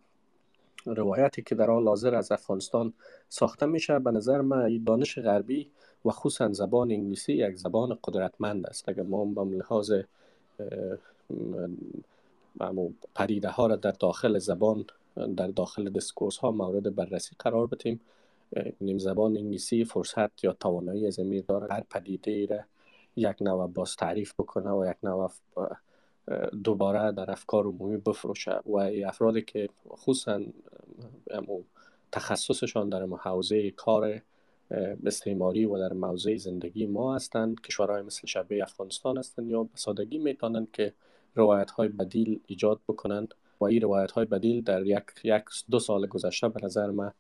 روایتی که در حال حاضر از افغانستان ساخته میشه به نظر من دانش غربی و خصوصا زبان انگلیسی یک زبان قدرتمند است. اگر ما به لحاظ پریده ها را در داخل زبان در داخل دسکورس ها مورد بررسی قرار بدیم. نیم زبان انگلیسی فرصت یا توانایی از امیر داره هر پدیده ای را یک نوع باز تعریف بکنه و یک نوع دوباره در افکار عمومی بفروشه. و افرادی که خصوصا تخصصشان در حوزه کار استعماری و در موضع زندگی ما هستند. کشورهای مثل شبه افغانستان هستند یا به سادگی می‌تونند که روایت های بدیل ایجاد بکنند. و این روایت های بدیل در یک, یک دو سال گذشته به نظر من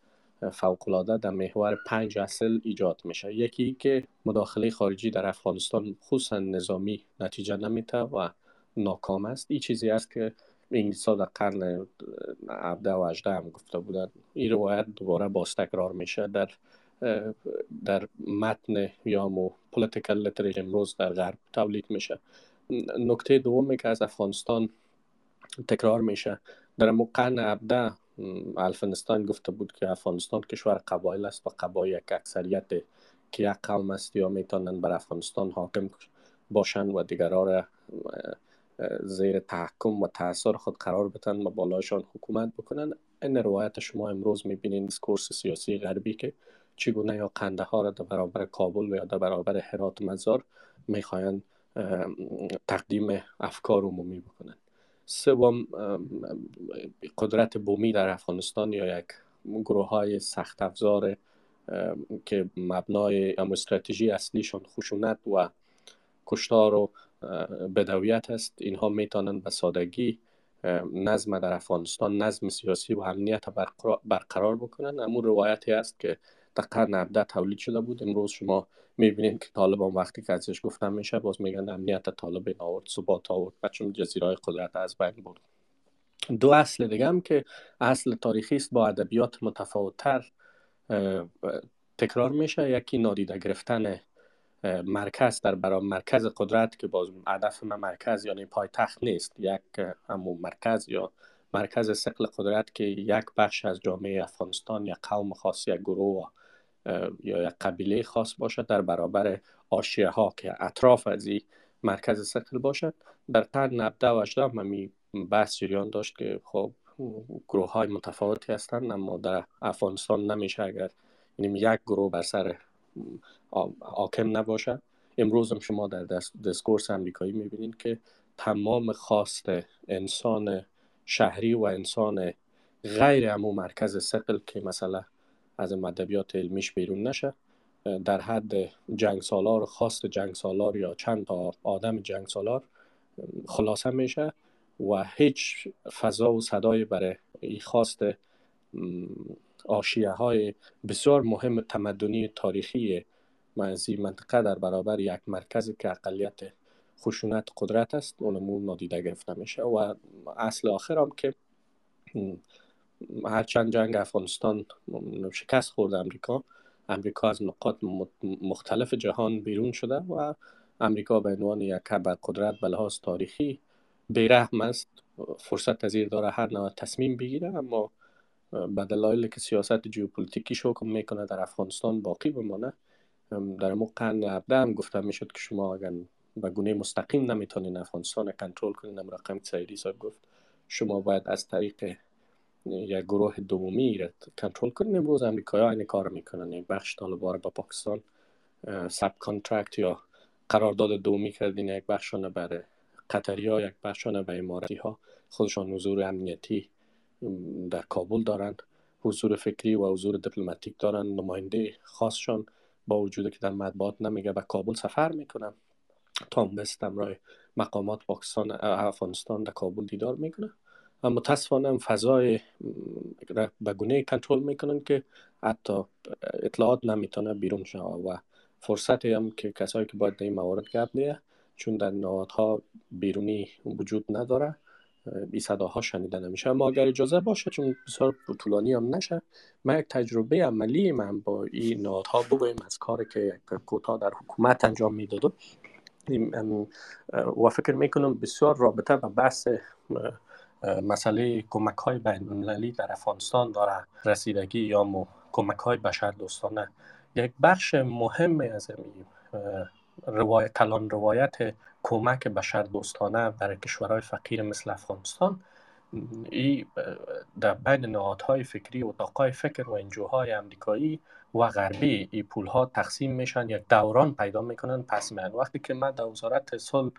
فوق در محور پنج اصل ایجاد میشه. یکی که مداخله خارجی در افغانستان خصوصا نظامی نتیجه نمیده و ناکام است. این چیزی است که انگلیس در قرن 17 و 18 هم گفته بودن. این روایت دوباره باز تکرار میشه در در متن یا مو پولیتیکل امروز در غرب تولید میشه. نکته دومی که از افغانستان تکرار میشه. در قرن 17 الفنستان گفته بود که افغانستان کشور قبایل است و قبایل یک اکثریت که یک قوم است یا می‌تونن بر افغانستان حاکم باشند و دیگرها را زیر تحکم و تاثیر خود قرار بدن و بالایشان حکومت بکنن این روایت شما امروز می‌بینید کورس سیاسی غربی که چگونه یا قنده ها را در برابر کابل و یا در برابر حرات مزار می‌خواهند تقدیم افکار عمومی بکنند سوم قدرت بومی در افغانستان یا یک گروه های سخت افزار که مبنای استراتژی اصلیشان خشونت و کشتار و بدویت است اینها می‌تونند به سادگی نظم در افغانستان نظم سیاسی و امنیت برقرار بکنند اما روایتی است که قرن 17 تولید شده بود. امروز شما می‌بینید که طالبان وقتی که ازش گفتن میشه باز میگن امنیت طالب آورد ثبات آورد و چون جزیره قدرت از بین برد. دو اصل دیگه هم که اصل تاریخی است با ادبیات متفاوتتر تکرار میشه. یکی نادیده گرفتن مرکز در برای مرکز قدرت که باز هدف من مرکز یعنی پایتخت نیست یک همون مرکز یا مرکز سقل قدرت که یک بخش از جامعه افغانستان یا قوم خاص یک گروه یا یک قبیله خاص باشد در برابر آشیه ها که اطراف از این مرکز سقل باشد. در قرن 19 و 18 ممی بحث جریان داشت که خب گروه های متفاوتی هستند اما در افغانستان نمیشه اگر یعنی یک گروه بر سر حاکم نباشد. امروز هم شما در دسکورس امریکایی می‌بینید که تمام خواست انسان شهری و انسان غیر امو مرکز سقل که مثلا از ادبیات علمیش بیرون نشه. در حد جنگ سالار خواست جنگ سالار یا چند تا آدم جنگ سالار خلاصه میشه و هیچ فضا و صدای برای این خواست آشیه های بسیار مهم تمدنی تاریخی منزی منطقه در برابر یک مرکز که اقلیت خشونت قدرت است اونمون نادیده گرفته میشه. و اصل آخر هم که هرچند جنگ افغانستان شکست خورد امریکا. امریکا از نقاط مختلف جهان بیرون شده و امریکا به عنوان یک کبر قدرت به لحاظ تاریخی بیرحم است. فرصت تزیر داره هر نوع تصمیم بگیره اما به دلایل که سیاست جیوپولیتیکی حکم می‌کنه در افغانستان باقی بمانه. در مو قرن هم گفته می‌شد که شما اگر به گونه مستقیم نمی‌تونین افغانستان کنترل کنین هم رقم سعیدی صاحب گفت شما باید از طریق یک گروه دومی را کنترل کنین امروز امریکایی این کار می‌کنن. یک بخش طالبان با پاکستان subcontract یا قرارداد دومی کردین. یک بخشانه برای قطری ها یک بخشانه به اماراتی ها. خودشان حضور امنیتی در کابل دارند حضور فکری و حضور دیپلماتیک دارند نماینده خاصشان با وجود که در مطبوعات نمیگه به کابل سفر می‌کنن. تام بست رای مقامات پاکستان افغانستان در کابل دیدار می‌کنه. و متاسفانه فضای به گونه کنترل می‌کنن که حتی اطلاعات نمی‌تونه بیرون شود و فرصتی هم که کسایی که باید در این موارد گپ چون در نهادها بیرونی وجود نداره بی صداها شنیده نمیشه. اما اگر اجازه باشه چون بسیار طولانی هم نشه من یک تجربه عملی من با این نهادها بگویم از کاری که کوتا در حکومت انجام می‌داد و فکر می‌کنم بسیار رابطه و بحث مسئله کمک های بین در افغانستان داره رسیدگی یا کمک های بشر دوستانه. یک بخش مهم از این روایت کلان روایت کمک بشر دوستانه برای کشورهای فقیر مثل افغانستان ای در بین نهادهای فکری و اتاقهای فکر و انجوهای امریکایی و غربی ای پول ها تقسیم میشن یک دوران پیدا می‌کنن. پس من وقتی که ما در وزارت صلح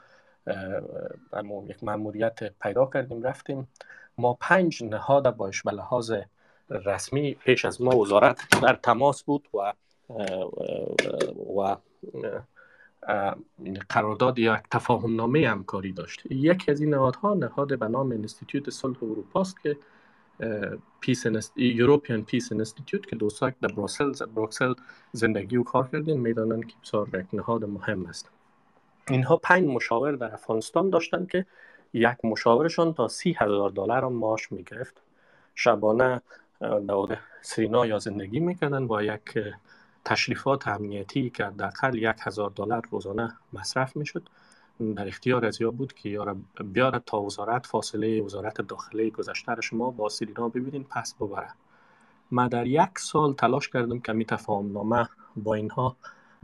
یک مأموریت پیدا کردیم رفتیم. ما پنج نهاد باش به لحاظ رسمی پیش از ما وزارت در تماس بود و و قرارداد یا تفاهم نامه همکاری داشت. یکی از این نهادها نهاد به نام انستیتوت صلح اروپا است که Peace European Peace Institute که دوستا در بروکسل زندگی و کار کردین می‌دانند که بسیار نهاد مهم است. اینها پنج مشاور در افغانستان داشتند که یک مشاورشان تا سی هزار دلار معاش می‌گرفت. شبانه در سینا یا زندگی می‌کنن با یک تشریفات امنیتی که حداقل یک هزار دلار روزانه مصرف می‌شد. در اختیار از بود که یارا بیاره تا وزارت فاصله وزارت داخلی گذشته شما با سیرینا ببینین پس ببره. ما در یک سال تلاش کردم که می تفاهم نامه با اینها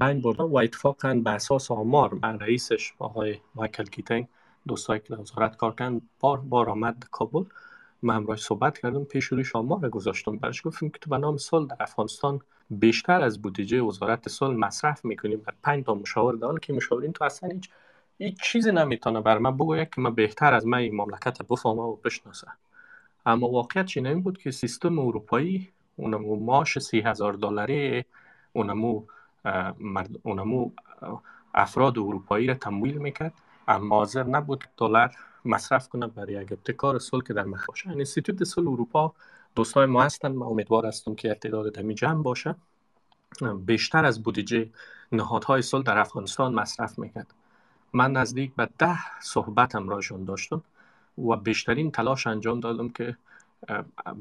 بین بردم و اتفاقا به اساس آمار رئیسش آقای مایکل کیتنگ دوستایی که وزارت کار کردن بار بار آمد کابل. من همراه صحبت کردم پیش روش آمار گذاشتم. برش گفتیم که تو به نام سال در افغانستان بیشتر از بودجه وزارت صلح مصرف می‌کنیم. بر پنج تا مشاور دال که مشاورین تو اصلا هیچ هیچ چیزی نمی‌تونه بر من بگوید که من بهتر از من این مملکت بفهمه و بشناسه اما واقعیت این بود که سیستم اروپایی اونمو ماش سی هزار دلاری اونمو اونمو افراد اروپایی را تمویل می‌کرد. اما حاضر نبود دلار مصرف کنه برای یک ابتکار صلح که در مخ باشه. انستیتوت صلح اروپا دوستای ما هستن. من امیدوار هستم که ارتداد دمی جمع باشه. بیشتر از بودجه نهادهای صلح در افغانستان مصرف می‌کرد. من نزدیک به ده صحبت همراهشون داشتم و بیشترین تلاش انجام دادم که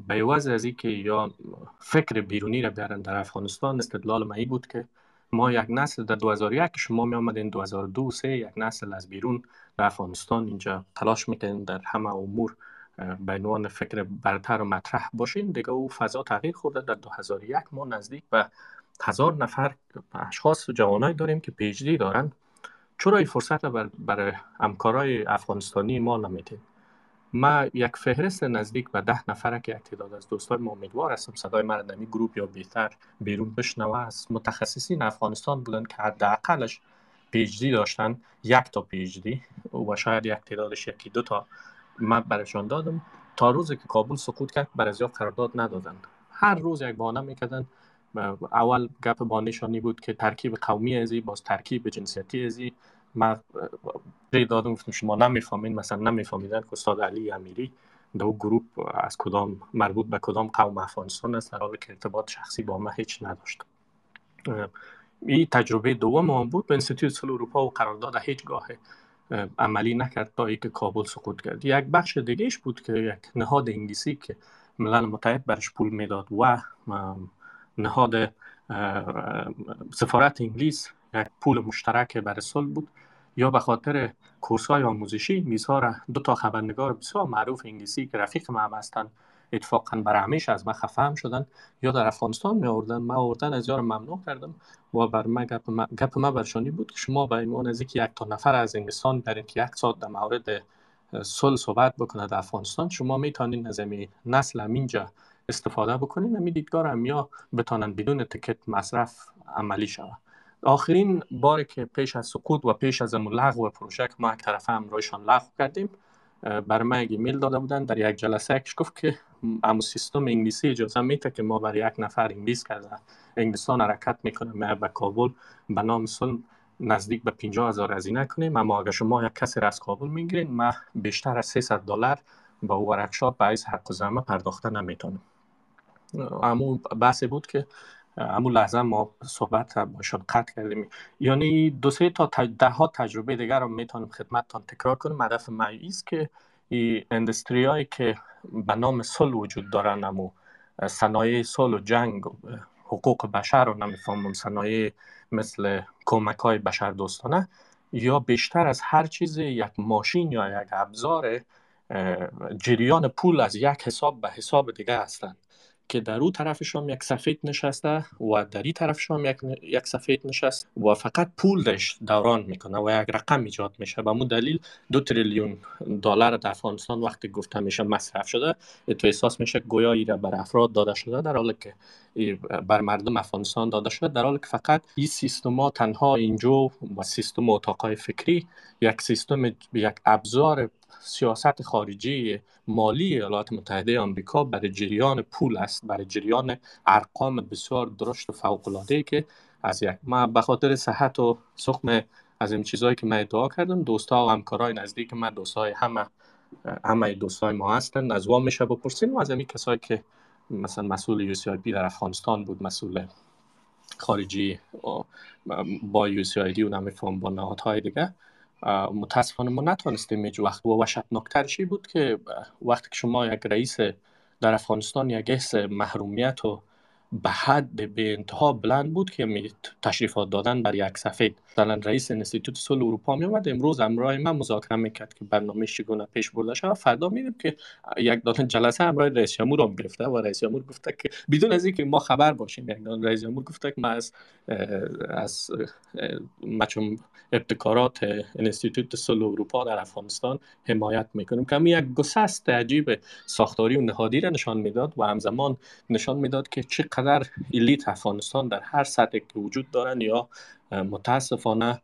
به از که یا فکر بیرونی را بیارن در افغانستان استدلال من بود که ما یک نسل در 2001 شما می آمدین 2002 سه یک نسل از بیرون در افغانستان اینجا تلاش می‌کنین در همه امور به عنوان فکر برتر و مطرح باشین. دیگه او فضا تغییر خورده. در 2001 ما نزدیک به هزار نفر اشخاص و جوانایی داریم که PhD دارن. چرا این فرصت بر برای همکارای افغانستانی ما نمیتیم ما یک فهرست نزدیک به ده نفره که یک تعداد از دوستای ما امیدوار هستم صدای در group یا بهتر بیرون بشنوه. است متخصصین افغانستان بودن که حداقلش PhD داشتن. یک تا PhD و شاید یک تعدادش یکی دو تا من برشان دادم. تا روزی که کابل سقوط کرد بر از قرارداد ندادند. هر روز یک بانه می‌کردن اول گپ بانشانی بود که ترکیب قومی ازی باز ترکیب جنسیتی ازی. ما دادم گفتم شما نمی‌فهمین مثلا نمیفهمیدن که استاد علی امیری دو گروپ از کدام مربوط به کدام قوم افغانستان است در حالی که ارتباط شخصی با ما هیچ نداشت. این تجربه دوم هم بود. به انستیتوت سل اروپا و قرارداد هیچ گاه عملی نکرد تا که کابل سقوط کرد. یک بخش دیگهش بود که یک نهاد انگلیسی که ملل متحد برش پول می‌داد و نهاد سفارت انگلیس یک پول مشترک بر صلح بود. یا به خاطر کورس های آموزشی میزها را دو تا خبرنگار بسیار معروف انگلیسی که رفیق ما هستند اتفاقا برای همیشه از من خفه هم شدن یا در افغانستان می آوردن. من آوردن از یار ممنوع کردم. و بر من گپ ما, گپ ما برشانی بود که شما به عنوان از یک تا نفر از انگلستان برین که یک ساعت در مورد صلح صحبت بکنه در افغانستان شما می‌تونین از این نسل اینجا استفاده بکنین همین دیدگار هم یا بتانن بدون تکت مصرف عملی شود. آخرین باری که پیش از سقوط و پیش از لغو پروژه که ما یک طرفه همراهشان لغو کردیم برای من یک ایمیل داده بودن در یک جلسه کش گفت که امو سیستم انگلیسی اجازه میده که ما برای یک نفر انگلیس کرده انگلستان حرکت می‌کنه به کابل به نام سلم نزدیک به 50 هزار هزینه کنیم اما اگر شما یک کسی را از کابل می‌گیرین ما بیشتر از 300 دلار با ورکشاپ باعث حق و زمه پرداخته نمی‌تونیم. اما بحثی بود که همون لحظه ما صحبت باشد قطع کردیم. یعنی دو سه تا ده ها تجربه دیگر رو می‌تونم خدمتتان تکرار کنم هدف معی است که این اندستری هایی که به نام صلح وجود دارن امو صنایع صلح و جنگ حقوق بشر رو نمی‌فهمم صنایع مثل کمک های بشر دوستانه یا بیشتر از هر چیز یک ماشین یا یک ابزار جریان پول از یک حساب به حساب دیگه هستند که در او طرفش یک سفید نشسته و در این یک, یک سفید نشست و فقط پولش دوران می‌کنه و یک رقم ایجاد میشه. به مو دلیل دو تریلیون دلار در افغانستان وقتی گفته میشه مصرف شده تو احساس میشه گویا را بر افراد داده شده در حالی که بر مردم افغانستان داده شده در حالی که فقط این سیستم ها تنها اینجا و سیستم اتاقای فکری یک سیستم یک ابزار سیاست خارجی مالی ایالات متحده آمریکا برای جریان پول است برای جریان ارقام بسیار درشت و فوق که از یک ما به خاطر صحت و سخم از این چیزهایی که من ادعا کردم دوستا و همکارای نزدیک من دوستای همه همه دوستای ما هستن از وام میشه بپرسین. و از این کسایی که مثلا مسئول یو سی در افغانستان بود مسئول خارجی با یو سی دی و نمیفهم با نهادهای دیگه متاسفانه ما نتونستیم اینجا وقت و وحشتناکترشی بود که وقتی که شما یک رئیس در افغانستان یک حس محرومیت و به حد به انتها بلند بود که می تشریفات دادن بر یک سفید. مثلا رئیس انستیتوت صلح اروپا می اومد امروز امرای من مذاکره می‌کرد که برنامه چگونه پیش برده شود. فردا میدیم که یک دادن جلسه امرای رئیس جمهور رو گرفته و رئیس جمهور گفته که بدون از اینکه ما خبر باشیم یک دادن رئیس جمهور گفته که ما از از مچم ابتکارات انستیتوت صلح اروپا در افغانستان حمایت می‌کنیم. که یک گسست عجیب ساختاری و نهادی را نشان می‌داد و همزمان نشان می‌داد که چقدر الیت افغانستان در هر سطح که وجود دارن یا متاسفانه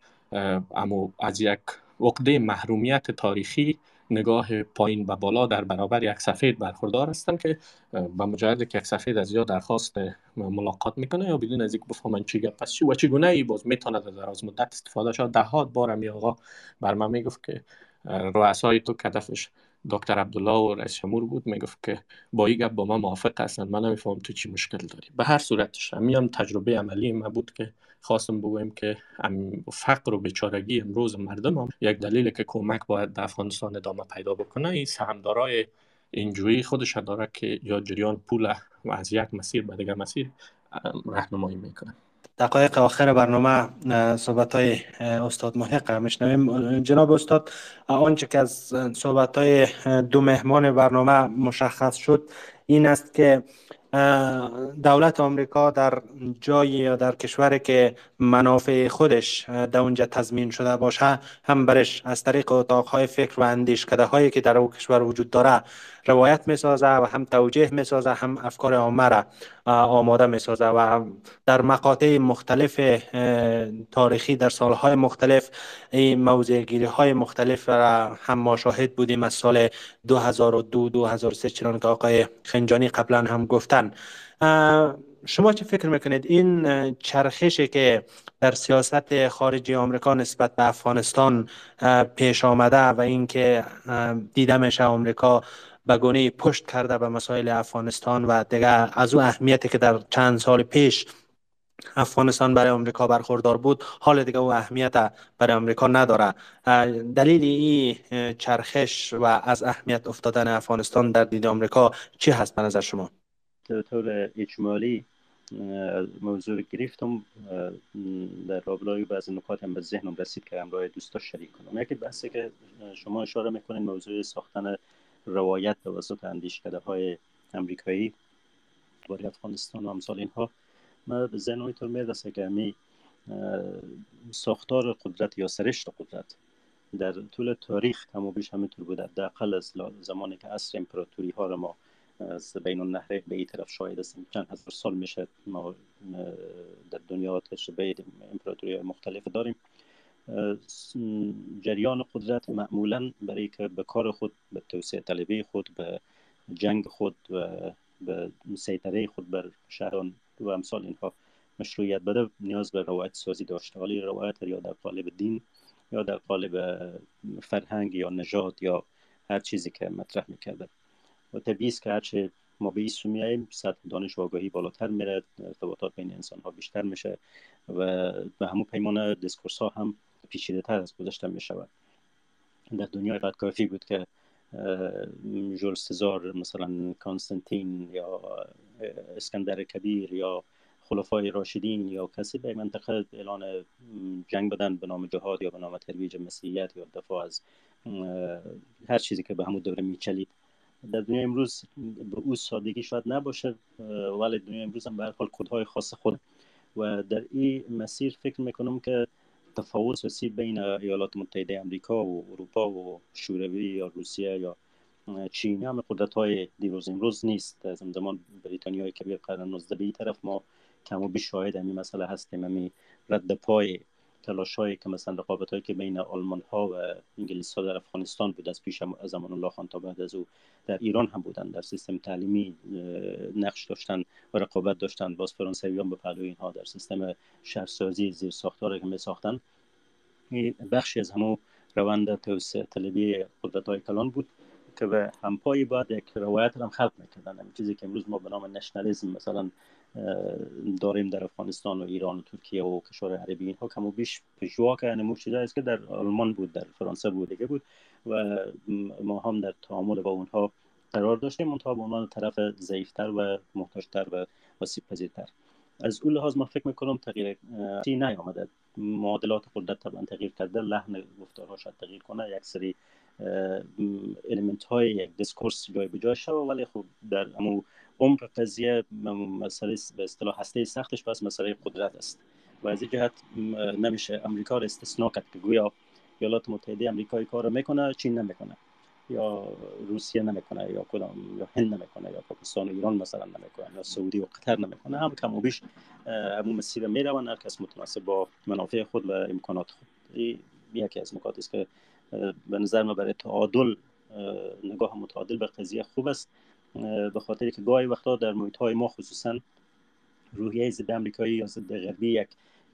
اما از یک عقده محرومیت تاریخی نگاه پایین و بالا در برابر یک سفید برخوردار هستن که با مجرد که یک سفید از یا درخواست ملاقات می‌کنه یا بدون از اینکه بفهمن چی گپ پس چی و چگونه ای باز می‌تونه در دراز مدت استفاده شد دهات بار می آقا بر من می‌گفت که رؤسای تو کدفش دکتر عبدالله و رئیس جمهور بود. می‌گفت که با این گپ با ما موافق هستند من نمیفهم تو چی مشکل داری. به هر صورتش هم تجربه عملی ما بود که خواستم بگویم که فقر و بیچارگی امروز مردم هم یک دلیل که کمک باید در افغانستان ادامه پیدا بکنه. این سهمدارای اینجوری خودش داره که یا جریان پول و از یک مسیر به دیگر مسیر رهنمایی می‌کنه. دقایق آخر برنامه صحبت های استاد محق میشنویم. جناب استاد آنچه که از صحبت های دو مهمان برنامه مشخص شد این است که دولت آمریکا در جایی یا در کشوری که منافع خودش در اونجا تضمین شده باشه هم برش از طریق اتاقهای فکر و اندیشکده هایی که در او کشور وجود داره روایت می‌سازه و هم توجیه می‌سازه هم افکار عامه را آماده می‌سازه و در مقاطع مختلف تاریخی در سالهای مختلف این موضع گیری های مختلف را هم ما شاهد بودیم از سال 2002 2003 چنان که آقای خنجانی قبلا هم گفتن. شما چه فکر می‌کنید؟ این چرخشی که در سیاست خارجی آمریکا نسبت به افغانستان پیش آمده و اینکه دیده میشه آمریکا به گونه پشت کرده به مسائل افغانستان و دیگه از او اهمیتی که در چند سال پیش افغانستان برای آمریکا برخوردار بود حال دیگه او اهمیت برای آمریکا نداره. دلیل این چرخش و از اهمیت افتادن افغانستان در دید آمریکا چی هست به نظر شما؟ طور اجمالی موضوع گرفتم در رابطه بعضی نکات هم به ذهنم رسید که همراه دوستا شریک کنم. یکی بحثی که شما اشاره می‌کنید موضوع ساختن روایت توسط اندیشکده های امریکایی برای افغانستان و امثال اینها. ما به ذهن طور می‌رسه که می ساختار قدرت یا سرشت قدرت در طول تاریخ کم و بیش همینطور بوده. دقل از زمانی که اصر امپراتوری ها رو ما از بین النهر به این طرف شاهد هستیم. چند هزار سال میشه ما در دنیا تجربه امپراتوری مختلف داریم. جریان قدرت معمولا برای که به کار خود به توسعه طلبی خود به جنگ خود و به سیطره خود بر شهران و امثال اینها مشروعیت بده نیاز به روایت سازی داشته. حالی روایت یا در قالب دین یا در قالب فرهنگ یا نژاد یا هر چیزی که مطرح می‌کرده. و طبیعی که هرچه ما به این میاییم سطح دانش و آگاهی بالاتر میره ارتباطات بین انسان ها بیشتر میشه و به همون پیمانه discourse ها هم پیچیده تر از می شود در دنیای قد کافی بود که جول سزار مثلا کانستانتین یا اسکندر کبیر یا خلفای راشدین یا کسی به منطقه اعلان جنگ بدن به نام جهاد یا به نام ترویج مسیحیت یا دفاع از هر چیزی که به همون دوره میچلید. در دنیا امروز به او سادگی شاید نباشه ولی دنیا امروز هم به هر حال کدهای خاص خود و در این مسیر فکر می‌کنم که تفاوت سیاسی بین ایالات متحده امریکا و اروپا و شوروی یا روسیه یا چین. هم قدرت های دیروز امروز نیست. از زمان بریتانیا کبیر قرن 19 به طرف ما کم و بیش شاهد همین مسئله هستیم. همین رد پای تلاش هایی که مثلا رقابت هایی که بین آلمان ها و انگلیس ها در افغانستان بود از پیش زمان الله خان تا بعد از او در ایران هم بودن در سیستم تعلیمی نقش داشتن و رقابت داشتن. باز فرانسویان به پهلوی اینها در سیستم شهرسازی زیر ساختار که می ساختن بخشی از همون روند توسعه طلبی قدرت های کلان بود. که به همپایی باید یک روایت هم خلق می‌کردن. همین چیزی که امروز ما به نام نشنالیزم مثلا داریم در افغانستان و ایران و ترکیه و کشور عربی اینها کم و بیش پژوا که نمود شده است که در آلمان بود در فرانسه بود دیگه بود. و ما هم در تعامل با اونها قرار داشتیم. منتها به عنوان طرف ضعیفتر و محتاجتر و وسیع پذیرتر از اون لحاظ ما فکر می‌کنم تغییر نیامده. معادلات قدرت طبعا تغییر کرده. لحن گفتارها شاید تغییر کنه. یک سری element های یک discourse جای به جای شده ولی خب در امو عمق قضیه مسئله به اصطلاح هسته سختش پس مسئله قدرت است. و از این جهت نمیشه امریکا را استثنا کرد که گویا ایالات متحده امریکایی کار می‌کنه چین نمی‌کنه یا روسیه نمی‌کنه یا کدام یا هند نمی‌کنه یا پاکستان و ایران مثلا نمی‌کنه یا سعودی و قطر نمی‌کنه. هم کم و بیش همون مسیر می‌روند هر کس متناسب با منافع خود و امکانات خود. یکی از نکات است که به نظر ما برای تعادل نگاه متعادل به قضیه خوب است. به خاطر که گاهی وقتا در محیط های ما خصوصا روحیه ضد امریکایی یا ضد غربی یک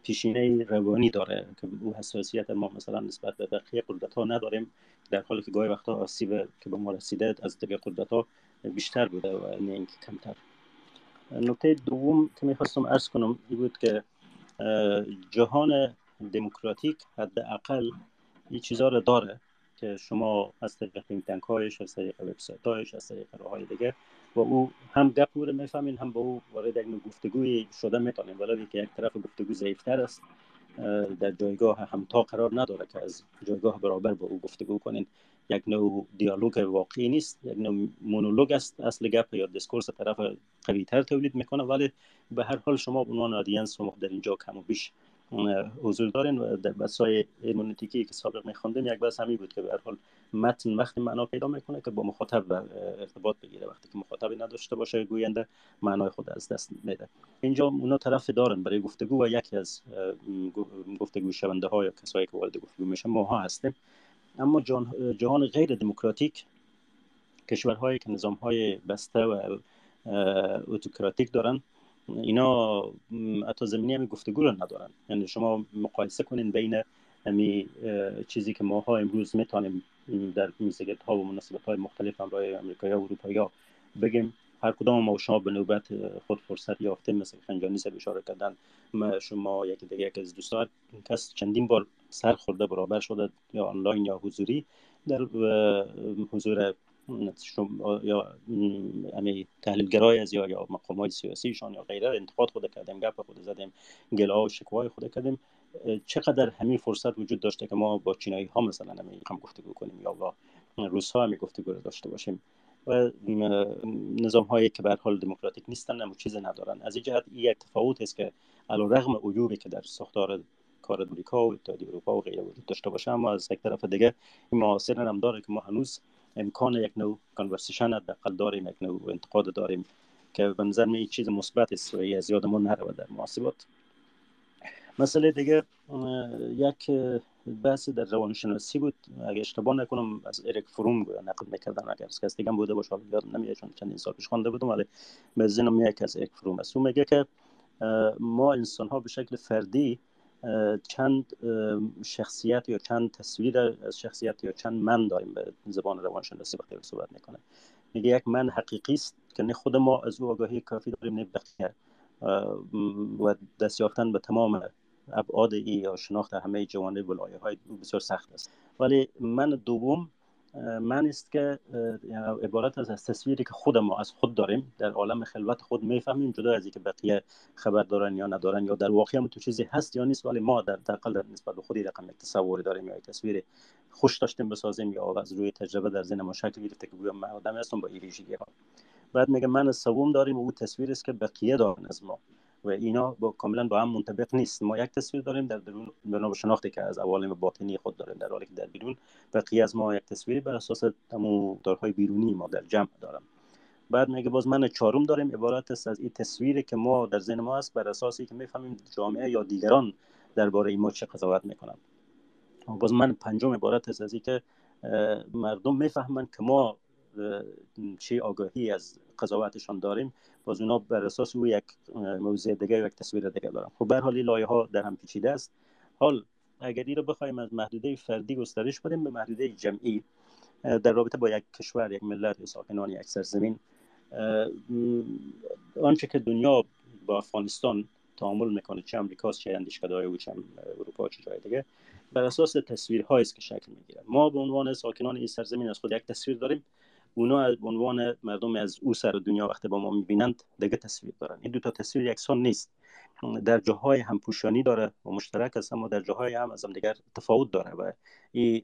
پیشینه روانی داره که او حساسیت ما مثلا نسبت به بقیه قدرت ها نداریم در حالی که گاهی وقتا آسیب که به ما رسیده از دیگه قدرت ها بیشتر بوده و نه اینکه کمتر. نکته دوم که می‌خواستم عرض کنم این بود که جهان دموکراتیک حداقل این چیزها رو داره که شما از طریق tank هایش از طریق وبسایت هایش از طریق راه های دیگه و او هم گپ رو می‌فهمین هم با او وارد یک گفتگوی شده می‌تونین ولی که یک طرف گفتگو ضعیفتر است در جایگاه همتا قرار نداره که از جایگاه برابر با او گفتگو کنین. یک نوع دیالوگ واقعی نیست یک نوع مونولوگ است اصل گپ یا discourse طرف قوی تر تولید می‌کنه. ولی به هر حال شما به عنوان آدینس در اینجا کم و بیش حضور دارین و در بسای ایمونیتیکی که سابق میخوندیم یک بس همین بود که به حال متن وقتی معنا پیدا می‌کنه که با مخاطب ارتباط بگیره. وقتی که مخاطبی نداشته باشه گوینده معنای خود از دست میده. اینجا اونا طرف دارن برای گفتگو و یکی از گفتگو شونده های کسایی که وارد گفتگو میشن ماها هستیم. اما جهان غیر دموکراتیک کشورهایی که نظام های بسته و اوتوکراتیک دارن اینا حتی زمینی گفتگو رو ندارن. یعنی شما مقایسه کنین بین همی چیزی که ماها امروز می‌تونیم در میزگرد ها و مناسبت های مختلف همراه امریکایی و اروپایی ها بگیم هر کدام ما شما به نوبت خود فرصت یافته مثل خنجانی سب اشاره کردن شما یکی دیگه یک از دوستان کس چندین بار سر خورده برابر شده یا آنلاین یا حضوری در حضور یا امی تحلیلگرای از یا یا مقام های سیاسیشان یا غیره انتقاد خود کردیم گپ خود زدیم گلا و شکوای خود کردیم. چقدر همین فرصت وجود داشته که ما با چینایی ها مثلا همین هم گفتگو کنیم یا با روس ها همین گفتگو داشته باشیم. و نظام هایی که به حال دموکراتیک نیستن اما چیزی ندارن. از این جهت یک تفاوت است که علی رغم عیوبی که در ساختار کار امریکا و اتحادیه اروپا و غیره وجود داشته باشه اما از یک طرف دیگه این معاصر هم داره که ما هنوز امکان یک نوع کانورسیشن حداقل داریم یک نوع انتقاد داریم که به نظر می چیز مثبت است و از یادمون نرود در محاسبات. مسئله دیگه یک بحث در روانشناسی بود. اگه اشتباه نکنم از اریک فروم نقل می‌کردن. اگر از کس دیگه بوده باشه یاد نمیاد چون چندین سال پیش خوانده بودم ولی به ذهنم که از اریک فروم است. او میگه که ما انسان ها به شکل فردی چند شخصیت یا چند تصویر از شخصیت یا چند من داریم به زبان روانشناسی وقتی صحبت می‌کنه. میگه یک من حقیقی است که نه خود ما از او آگاهی کافی داریم نه بقیه. و دست یافتن به تمام ابعاد ای یا شناخت همه جوانب و های بسیار سخت است. ولی من دوم من است که عبارت از, از تصویری که خود ما از خود داریم در عالم خلوت خود می‌فهمیم جدا از اینکه بقیه خبر دارن یا ندارن یا در واقع هم تو چیزی هست یا نیست ولی ما در دقل در نسبت به خودی رقم یک تصوری داریم یا یک تصویر خوش داشتیم بسازیم یا از روی تجربه در ذهن ما شکل گرفته که من آدم هستم با این ها بعد میگه من سوم داریم و او تصویر است که بقیه دارن از ما. و اینا با کاملا با هم منطبق نیست. ما یک تصویر داریم در درون بنا شناختی که از عوالم باطنی خود داریم در حالی که در بیرون بقیه از ما یک تصویری بر اساس تمام دارهای بیرونی ما در جمع دارم. بعد میگه باز من چهارم داریم. عبارت است از این تصویری که ما در ذهن ما است بر اساسی که می‌فهمیم جامعه یا دیگران درباره ما چه قضاوت می‌کنن باز من پنجم عبارت است از که مردم می‌فهمند که ما چه آگاهی از قضاوتشان داریم باز اونا بر اساس او یک موضوع دیگه و یک تصویر دیگه دارن خب به حال لایه ها در هم پیچیده است. حال اگر این رو بخوایم از محدوده فردی گسترش بدیم به محدوده جمعی در رابطه با یک کشور یک ملت یا ساکنان یک سرزمین آنچه که دنیا با افغانستان تعامل می‌کنه چه امریکاست چه اندیشکده او چه اروپا چه جای دیگه بر اساس تصویرهایی است که شکل می‌گیره. ما به عنوان ساکنان این سرزمین از خود یک تصویر داریم. اونا از عنوان مردم از او سر دنیا وقتی با ما می‌بینند دیگه تصویر دارن. این دو تا تصویر یکسان نیست. در جاهای هم پوشانی داره و مشترک است اما در جاهای هم از هم دیگر تفاوت داره و این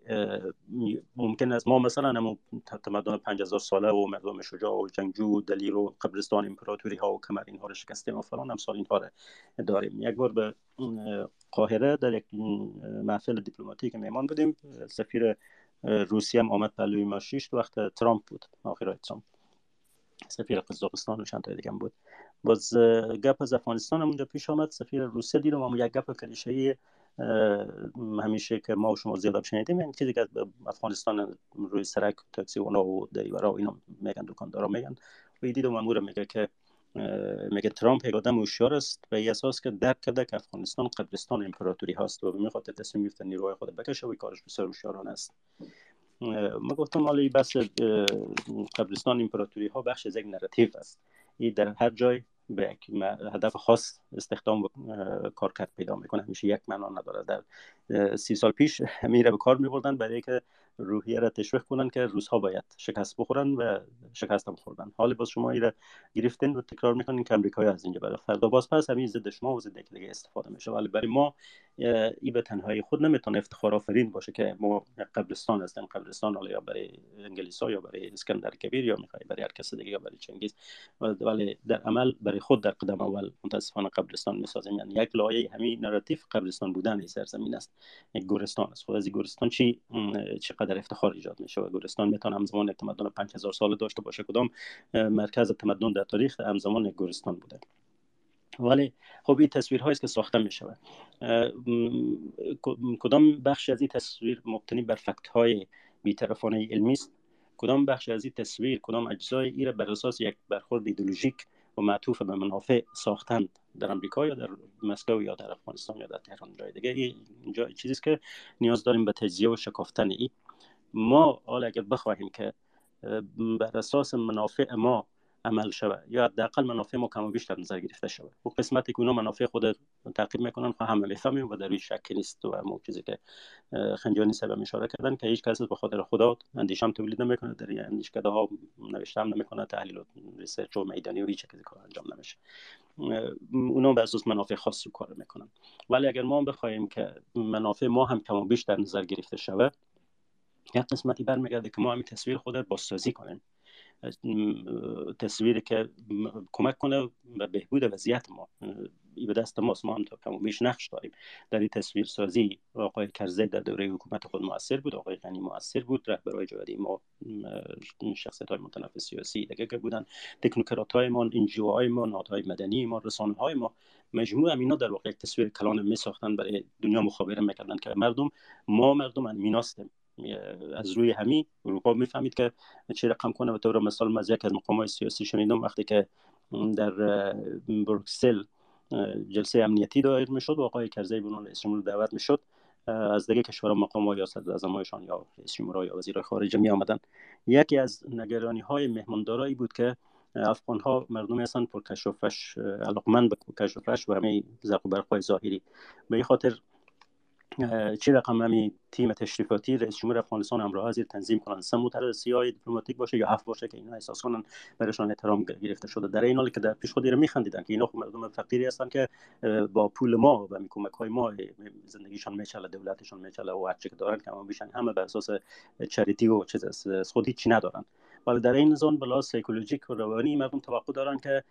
ممکن است ما مثلا هم تمدن 5000 ساله و مردم شجاع و جنگجو و دلیر و قبرستان امپراتوری ها و کمر اینها رو شکستیم و فلان امثال اینها رو داریم. یک بار به قاهره در یک محفل دیپلماتیک میمان بودیم. سفیر روسیه هم آمد پلوی ما شیشت وقت ترامپ بود. آخرای ترامپ. سفیر قزاقستان و چند تا دیگه بود. باز گپ از افغانستان هم اونجا پیش آمد. سفیر روسیه دیدم اما یک گپ کلیشه همیشه که ما و شما زیاد شنیدیم. این چیزی که افغانستان روی سرک تاکسی اونا و دریورا و اینا میگن دکاندارا میگن. و دیدم امور میگه که میگه ترامپ یک آدم هوشیار است ای اساس که درک کرده که افغانستان قبرستان امپراتوری هست و به می‌خواد تصمیم گرفته نیروهای خود بکشه و کارش بسیار هوشیارانه است. ما گفتم حالا بس قبرستان امپراتوری ها بخش از یک narrative است. این در هر جای به یک هدف خاص استخدام کارکرد پیدا می‌کنه. همیشه یک معنا نداره. در سی سال پیش میره به کار میبردن برای که روحیه را تشویق کنن که روزها باید شکست بخورن و شکست هم خوردن. حال باز شما ایره گرفتین و تکرار می‌کنین که امریکایی از اینجا برای فردا باز پس همین ضد شما و ضد دیگه استفاده میشه. ولی برای ما ای به تنهایی خود نمی‌تونه افتخار آفرین باشه که ما قبرستان هستیم. قبرستان حالا یا برای انگلیس ها یا برای اسکندر کبیر یا می‌خوای برای هر کس دیگه یا برای چنگیز. ولی در عمل برای خود در قدم اول متاسفانه قبرستان می‌سازیم یعنی یک لایه همین نراتیو قبرستان بودن سرزمین است. یک گورستان است. خود از گورستان چی چقدر افتخار ایجاد میشه و گورستان می‌تونه همزمان تمدن 5000 سال داشته باشه کدام مرکز تمدن در تاریخ همزمان گورستان بوده. ولی خب این تصویرهایی است که ساخته می شود کدام بخش از این تصویر مبتنی بر فکت های بیطرفانه علمی است؟ کدام بخش از این تصویر کدام اجزای ای را بر اساس یک برخورد ایدولوژیک و معطوف به منافع ساختند در امریکا یا در مسکو یا در افغانستان یا در تهران جای دیگه؟ اینجا چیزی که نیاز داریم به تجزیه و شکافتن ای. ما حالا اگر بخواهیم که بر اساس منافع ما عمل شود یا حداقل منافع ما کم و بیش در نظر گرفته شود. و قسمتی که اونا منافع خود تعقیب می‌کنن خب همه می‌فهمیم و در روی شک نیست و مو چیزی که خنجانی صاحب اشاره کردن که هیچ کس به خاطر خدا اندیشه تولید نمی‌کنه در اندیشکده ها نوشته هم نمی‌کنه تحلیل و research و میدانی و هیچ چیزی کار انجام نمیشه. اونا بر اساس منافع خاص کار می‌کنن. ولی اگر ما بخوایم که منافع ما هم کم و بیش در نظر گرفته شود یک قسمتی برمیگرده که ما همین تصویر خود بازسازی کنیم. تصویری که کمک کنه به بهبود وضعیت ما. ای به دست ماست ما هم تا کم بیش نقش داریم. در این تصویر سازی آقای کرزی در دوره حکومت خود موثر بود آقای غنی موثر بود رهبرای جهادی ما شخصیت های متنفس سیاسی دیگه که بودن تکنوکرات های ما انجیو های ما نهادهای مدنی ما رسانه های ما مجموع اینا در واقع تصویر کلان می ساختن برای دنیا مخابره می‌کردن که مردم ما مردم امیناستیم. از روی همین اروپا می‌فهمید که چه رقم کنه و طور مثال از یک از مقام های سیاسی شنیدم وقتی که در بروکسل جلسه امنیتی دایر می‌شد و آقای کرزی به عنوان رئیس دعوت می‌شد از دیگه کشور مقام ها یا یا رئیس جمهور یا وزیر خارجه می آمدن یکی از نگرانی های مهماندارایی بود که افغان ها مردمی هستند پر کشفش علاقمند به کشفش و همه زرق و برق ظاهری. به خاطر چه رقم همی تیم تشریفاتی رئیس جمهور افغانستان همراه زیر تنظیم کنند؟ سه موتر سیای دیپلماتیک باشه یا هفت باشه که اینا احساس کنن برایشان احترام گرفته شده. در این حالی که در پیش خودی میخندیدن که اینا خب مردم فقیری هستن که با پول ما و کمک های ما زندگیشان میچله دولتشان میچله و هرچی که دارن که بیشن همه بر اساس چریتی و چیز از خود هیچی ندارن. ولی در این نظام بلا سیکولوژیک و روانی مردم توقع دارن که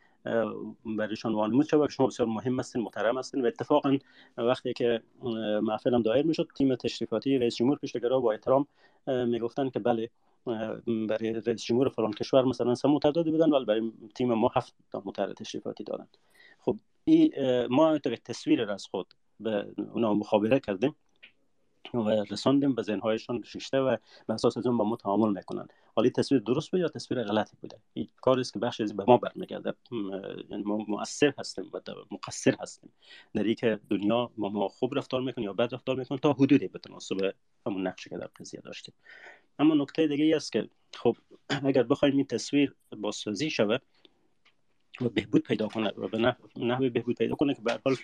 برایشان وانمود شود شما بسیار مهم هستین محترم هستین و اتفاقا وقتی که محفلم دایر می‌شد تیم تشریفاتی رئیس جمهور پیشتگرا با احترام می‌گفتن که بله برای رئیس جمهور فلان کشور مثلا سه متعددی بودن ولی برای تیم ما هفت تا متر تشریفاتی دادن خب این ما تصویر از خود به اونا مخابره کردیم. و رساندیم به ذهنهایشان شیشته و به اساس از اون با ما تعامل می‌کنن حالی تصویر درست بود یا تصویر غلطی بوده؟ این کاری است که بخش از به ما برمیگرده. یعنی ما مؤثر هستیم و مقصر هستیم. در که دنیا ما, ما خوب رفتار می‌کنه یا بد رفتار می‌کنه تا حدودی به تناسب همون نقشی که در قضیه داشتیم. اما نکته دیگه است که خب اگر بخوایم این تصویر بازسازی شود و بهبود پیدا کنه و به نحو بهبود پیدا کنه که به حال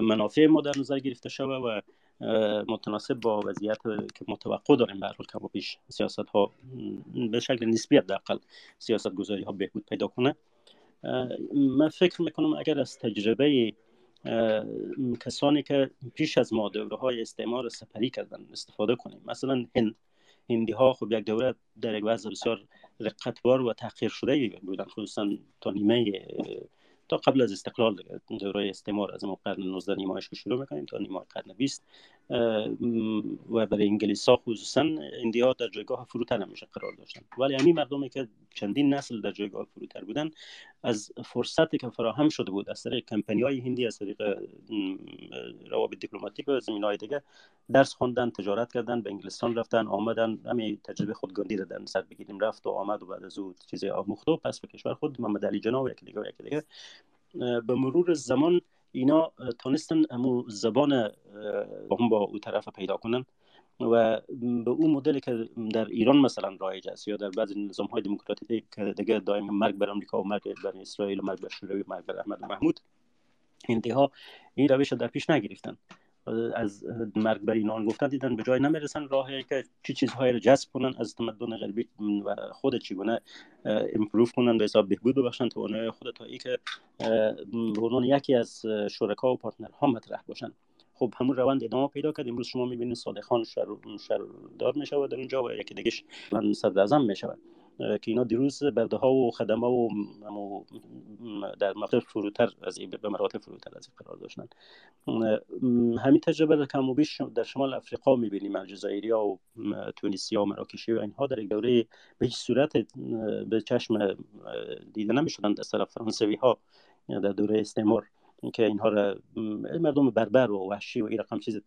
منافع ما در نظر گرفته شود و متناسب با وضعیت که متوقع داریم به حال کم و بیش سیاست ها به شکل نسبی حداقل سیاست گذاری ها بهبود پیدا کنه. من فکر می‌کنم اگر از تجربه کسانی که پیش از ما دوره های استعمار سپری کردن استفاده کنیم مثلا هند هندی ها خب یک دوره در یک وضع بسیار رقتبار و تحقیر شده بودن خصوصا تا نیمه تا قبل از استقلال دوره استعمار از قرن 19 نیمایش شروع می‌کنیم تا نیمای قرن 20 و برای انگلیس ها خصوصا اندیا در جایگاه فروتر همیشه قرار داشتن. ولی همین مردمی که چندین نسل در جایگاه فروتر بودن از فرصتی که فراهم شده بود از طریق کمپانی های هندی از طریق روابط دیپلماتیک و زمین های دیگه درس خوندن تجارت کردن به انگلستان رفتن آمدن همین تجربه خودگاندی دادن سر بگیریم. رفت و آمد و بعد از او چیزی آموخت پس به کشور خود محمد علی جناب یکی دیگه یکی دیگه. به مرور زمان اینا تونستن امو زبان با هم با او طرف پیدا کنن. و به اون مدلی که در ایران مثلا رایج است یا در بعضی نظام های دموکراتیک که دیگه دائم مرگ بر آمریکا و مرگ بر اسرائیل و مرگ بر شوروی مرگ بر احمد محمود انتها این روش در پیش نگرفتن. از مرگ بر اینان گفتن دیدن به جای نمی‌رسن راهی که چی چیزهایی رو جذب کنن از تمدن غربی و خود چگونه امپروف کنن به حساب بهبود ببخشن توانایی خود تا ای که به یکی از شرکا و پارتنرها مطرح باشن. خب همون روند ادامه پیدا کرد. امروز شما می‌بینید صادق خان شهر دار می‌شود در اونجا و یکی دیگهش صدر اعظم می‌شود که اینا دیروز برده ها و خدمه و در مراتب فروتر از به مراتب فروتر از قرار داشتن. همین تجربه در کم و بیش در شمال افریقا می‌بینیم. الجزایری و تونیسیا و مراکشی و اینها در دوره به هیچ صورت به چشم دیده نمی‌شدن. از طرف فرانسوی ها در دوره استعمار. که اینها را مردم بربر و وحشی و این رقم چیز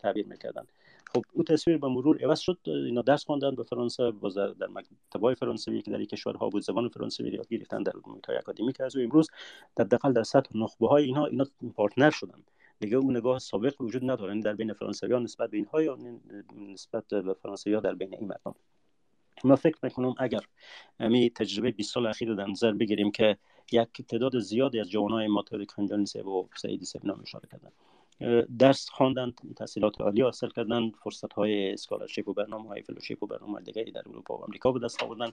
تعبیر می‌کردن. خب او تصویر به مرور عوض شد. اینا درس خواندن به فرانسه باز در, مکتبای فرانسوی که در این کشورها بود زبان فرانسوی یاد گرفتن در محیط اکادمیک از و امروز در دقل در سطح نخبه های اینها اینا partner شدن. دیگه اون نگاه سابق وجود نداره. یعنی در بین فرانسویان نسبت به اینها یا نسبت به فرانسوی در بین این مردم. ما فکر می‌کنم اگر می تجربه 20 سال اخیر در نظر بگیریم که یک تعداد زیادی از جوانای ما طوری خنجانی صاحب و سعید نام اشاره کردن. درس خواندن تحصیلات عالی حاصل کردن فرصت های scholarship و برنامه های fellowship و برنامه دیگه در اروپا و آمریکا به دست آوردن.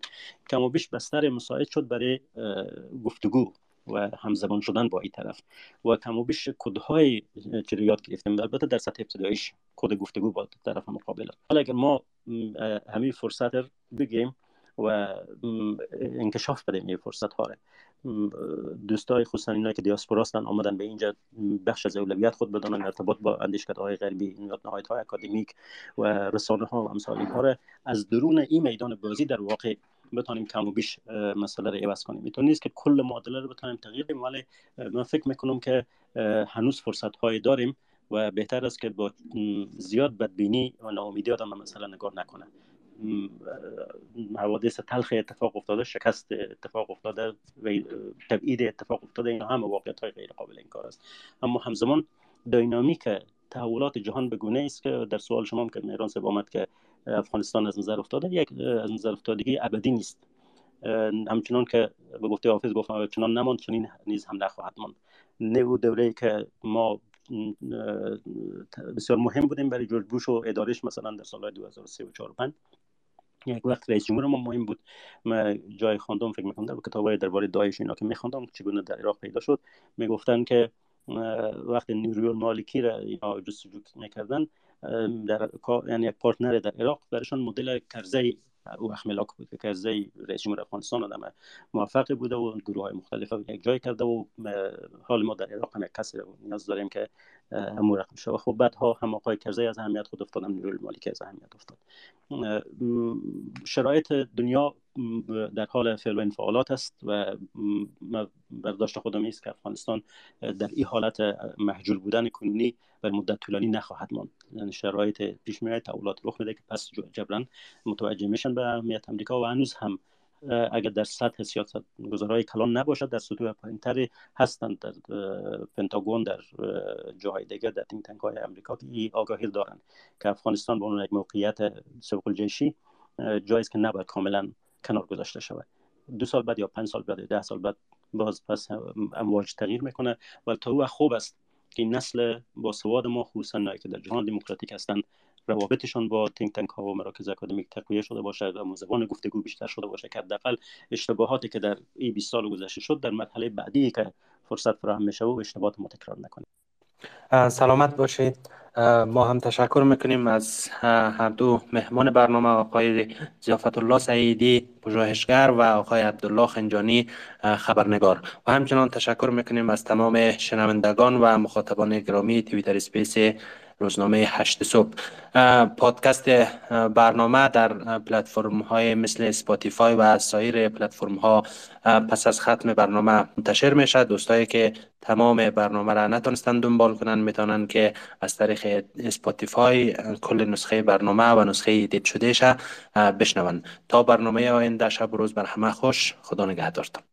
کم و بیش بستر مساعد شد برای گفتگو و همزبان شدن با این طرف. و کم و بیش کدهای چی یاد گرفتیم. البته در سطح ابتداییش کد گفتگو با طرف مقابل حالا اگر ما همین فرصت بگیم و انکشاف بدیم این فرصت ها دوستای خصوصا اینا که دیاسپورا هستن آمدن به اینجا. بخش از اولویت خود بدانن ارتباط با اندیشکده های غربی نهایت های اکادمیک و رسانه ها و امثال اینها از درون این میدان بازی در واقع بتانیم کم و بیش مسئله رو عوض کنیم. می‌تونه نیست که کل معادله رو بتانیم تغییر بدیم ولی من فکر می‌کنم که هنوز فرصت های داریم و بهتر است که با زیاد بدبینی و ناامیدی آدم مثلا نگاه نکنه. حوادث تلخ اتفاق افتاده شکست اتفاق افتاده و تبعید اتفاق افتاده این همه واقعیت های غیر قابل انکار است. اما همزمان دینامیک تحولات جهان به گونه است که در سوال شما که میران سب آمد که افغانستان از نظر افتاده یک از نظر افتادگی ابدی نیست. همچنان که به گفته حافظ گفتم چنان نماند چنین نیز هم نخواهد ماند. نه دوره که ما بسیار مهم بودیم برای جورج بوش و ادارش مثلا در سال 2003 و 4 و 5 یک وقت رئیس جمهور ما مهم بود. من جای خواندم فکر می‌کنم در کتابای درباره داعش اینا که میخواندم چگونه در عراق پیدا شد. می‌گفتن که وقت نیروی مالکی را اینا جستجو می‌کردن در یعنی یک پارتنر در عراق برشان مدل کرزی او اخملاک بود که کرزی رئیس جمهور افغانستان آدم موفقی بوده و گروه های مختلف یک جای کرده و حال ما در عراق هم یک کسی نیاز داریم که همون رقم شد و خب بعدها هم آقای کرزی از اهمیت خود افتاد هم نیروی مالیکی از اهمیت افتاد. شرایط دنیا در حال فعل و انفعالات است و برداشت خودم است که افغانستان در این حالت محجول بودن کنونی بر مدت طولانی نخواهد ماند. یعنی شرایط پیش میاد تحولات رخ میده که پس جبران متوجه میشن به اهمیت امریکا و هنوز هم اگر در سطح سیاست گذارهای کلان نباشد در سطوح پایینتری هستند. در پنتاگون در جاهای دیگر در تیم تنک های امریکا که ای آگاهی دارند که افغانستان به عنوان یک موقعیت سوق الجیشی جایی که نباید کاملا کنار گذاشته شود. دو سال بعد یا پنج سال بعد یا ده سال بعد باز پس امواج تغییر می‌کنه و تا خوب است که نسل با سواد ما خصوصا که در جهان دموکراتیک هستند روابطشان با تینک تنک ها و مراکز اکادمیک تقویه شده باشد و زبان گفتگو بیشتر شده باشه که حداقل اشتباهاتی که در این 20 سال گذشته شد در مرحله بعدی که فرصت فراهم میشه و اشتباهات ما تکرار نکنیم. سلامت باشید. ما هم تشکر می‌کنیم از هر دو مهمان برنامه آقای ضیافت‌الله سعیدی پژوهشگر و آقای عبدالله خنجانی خبرنگار. و همچنان تشکر می‌کنیم از تمام شنوندگان و مخاطبان گرامی Twitter Space روزنامه هشت صبح. پادکست برنامه در پلتفرم های مثل Spotify و سایر پلتفرم ها پس از ختم برنامه منتشر میشه دوستایی که تمام برنامه را نتونستن دنبال کنن می‌تونن که از طریق سپاتیفای کل نسخه برنامه و نسخه دید شده بشنون تا برنامه آینده شب روز بر همه خوش. خدا نگهدارتان.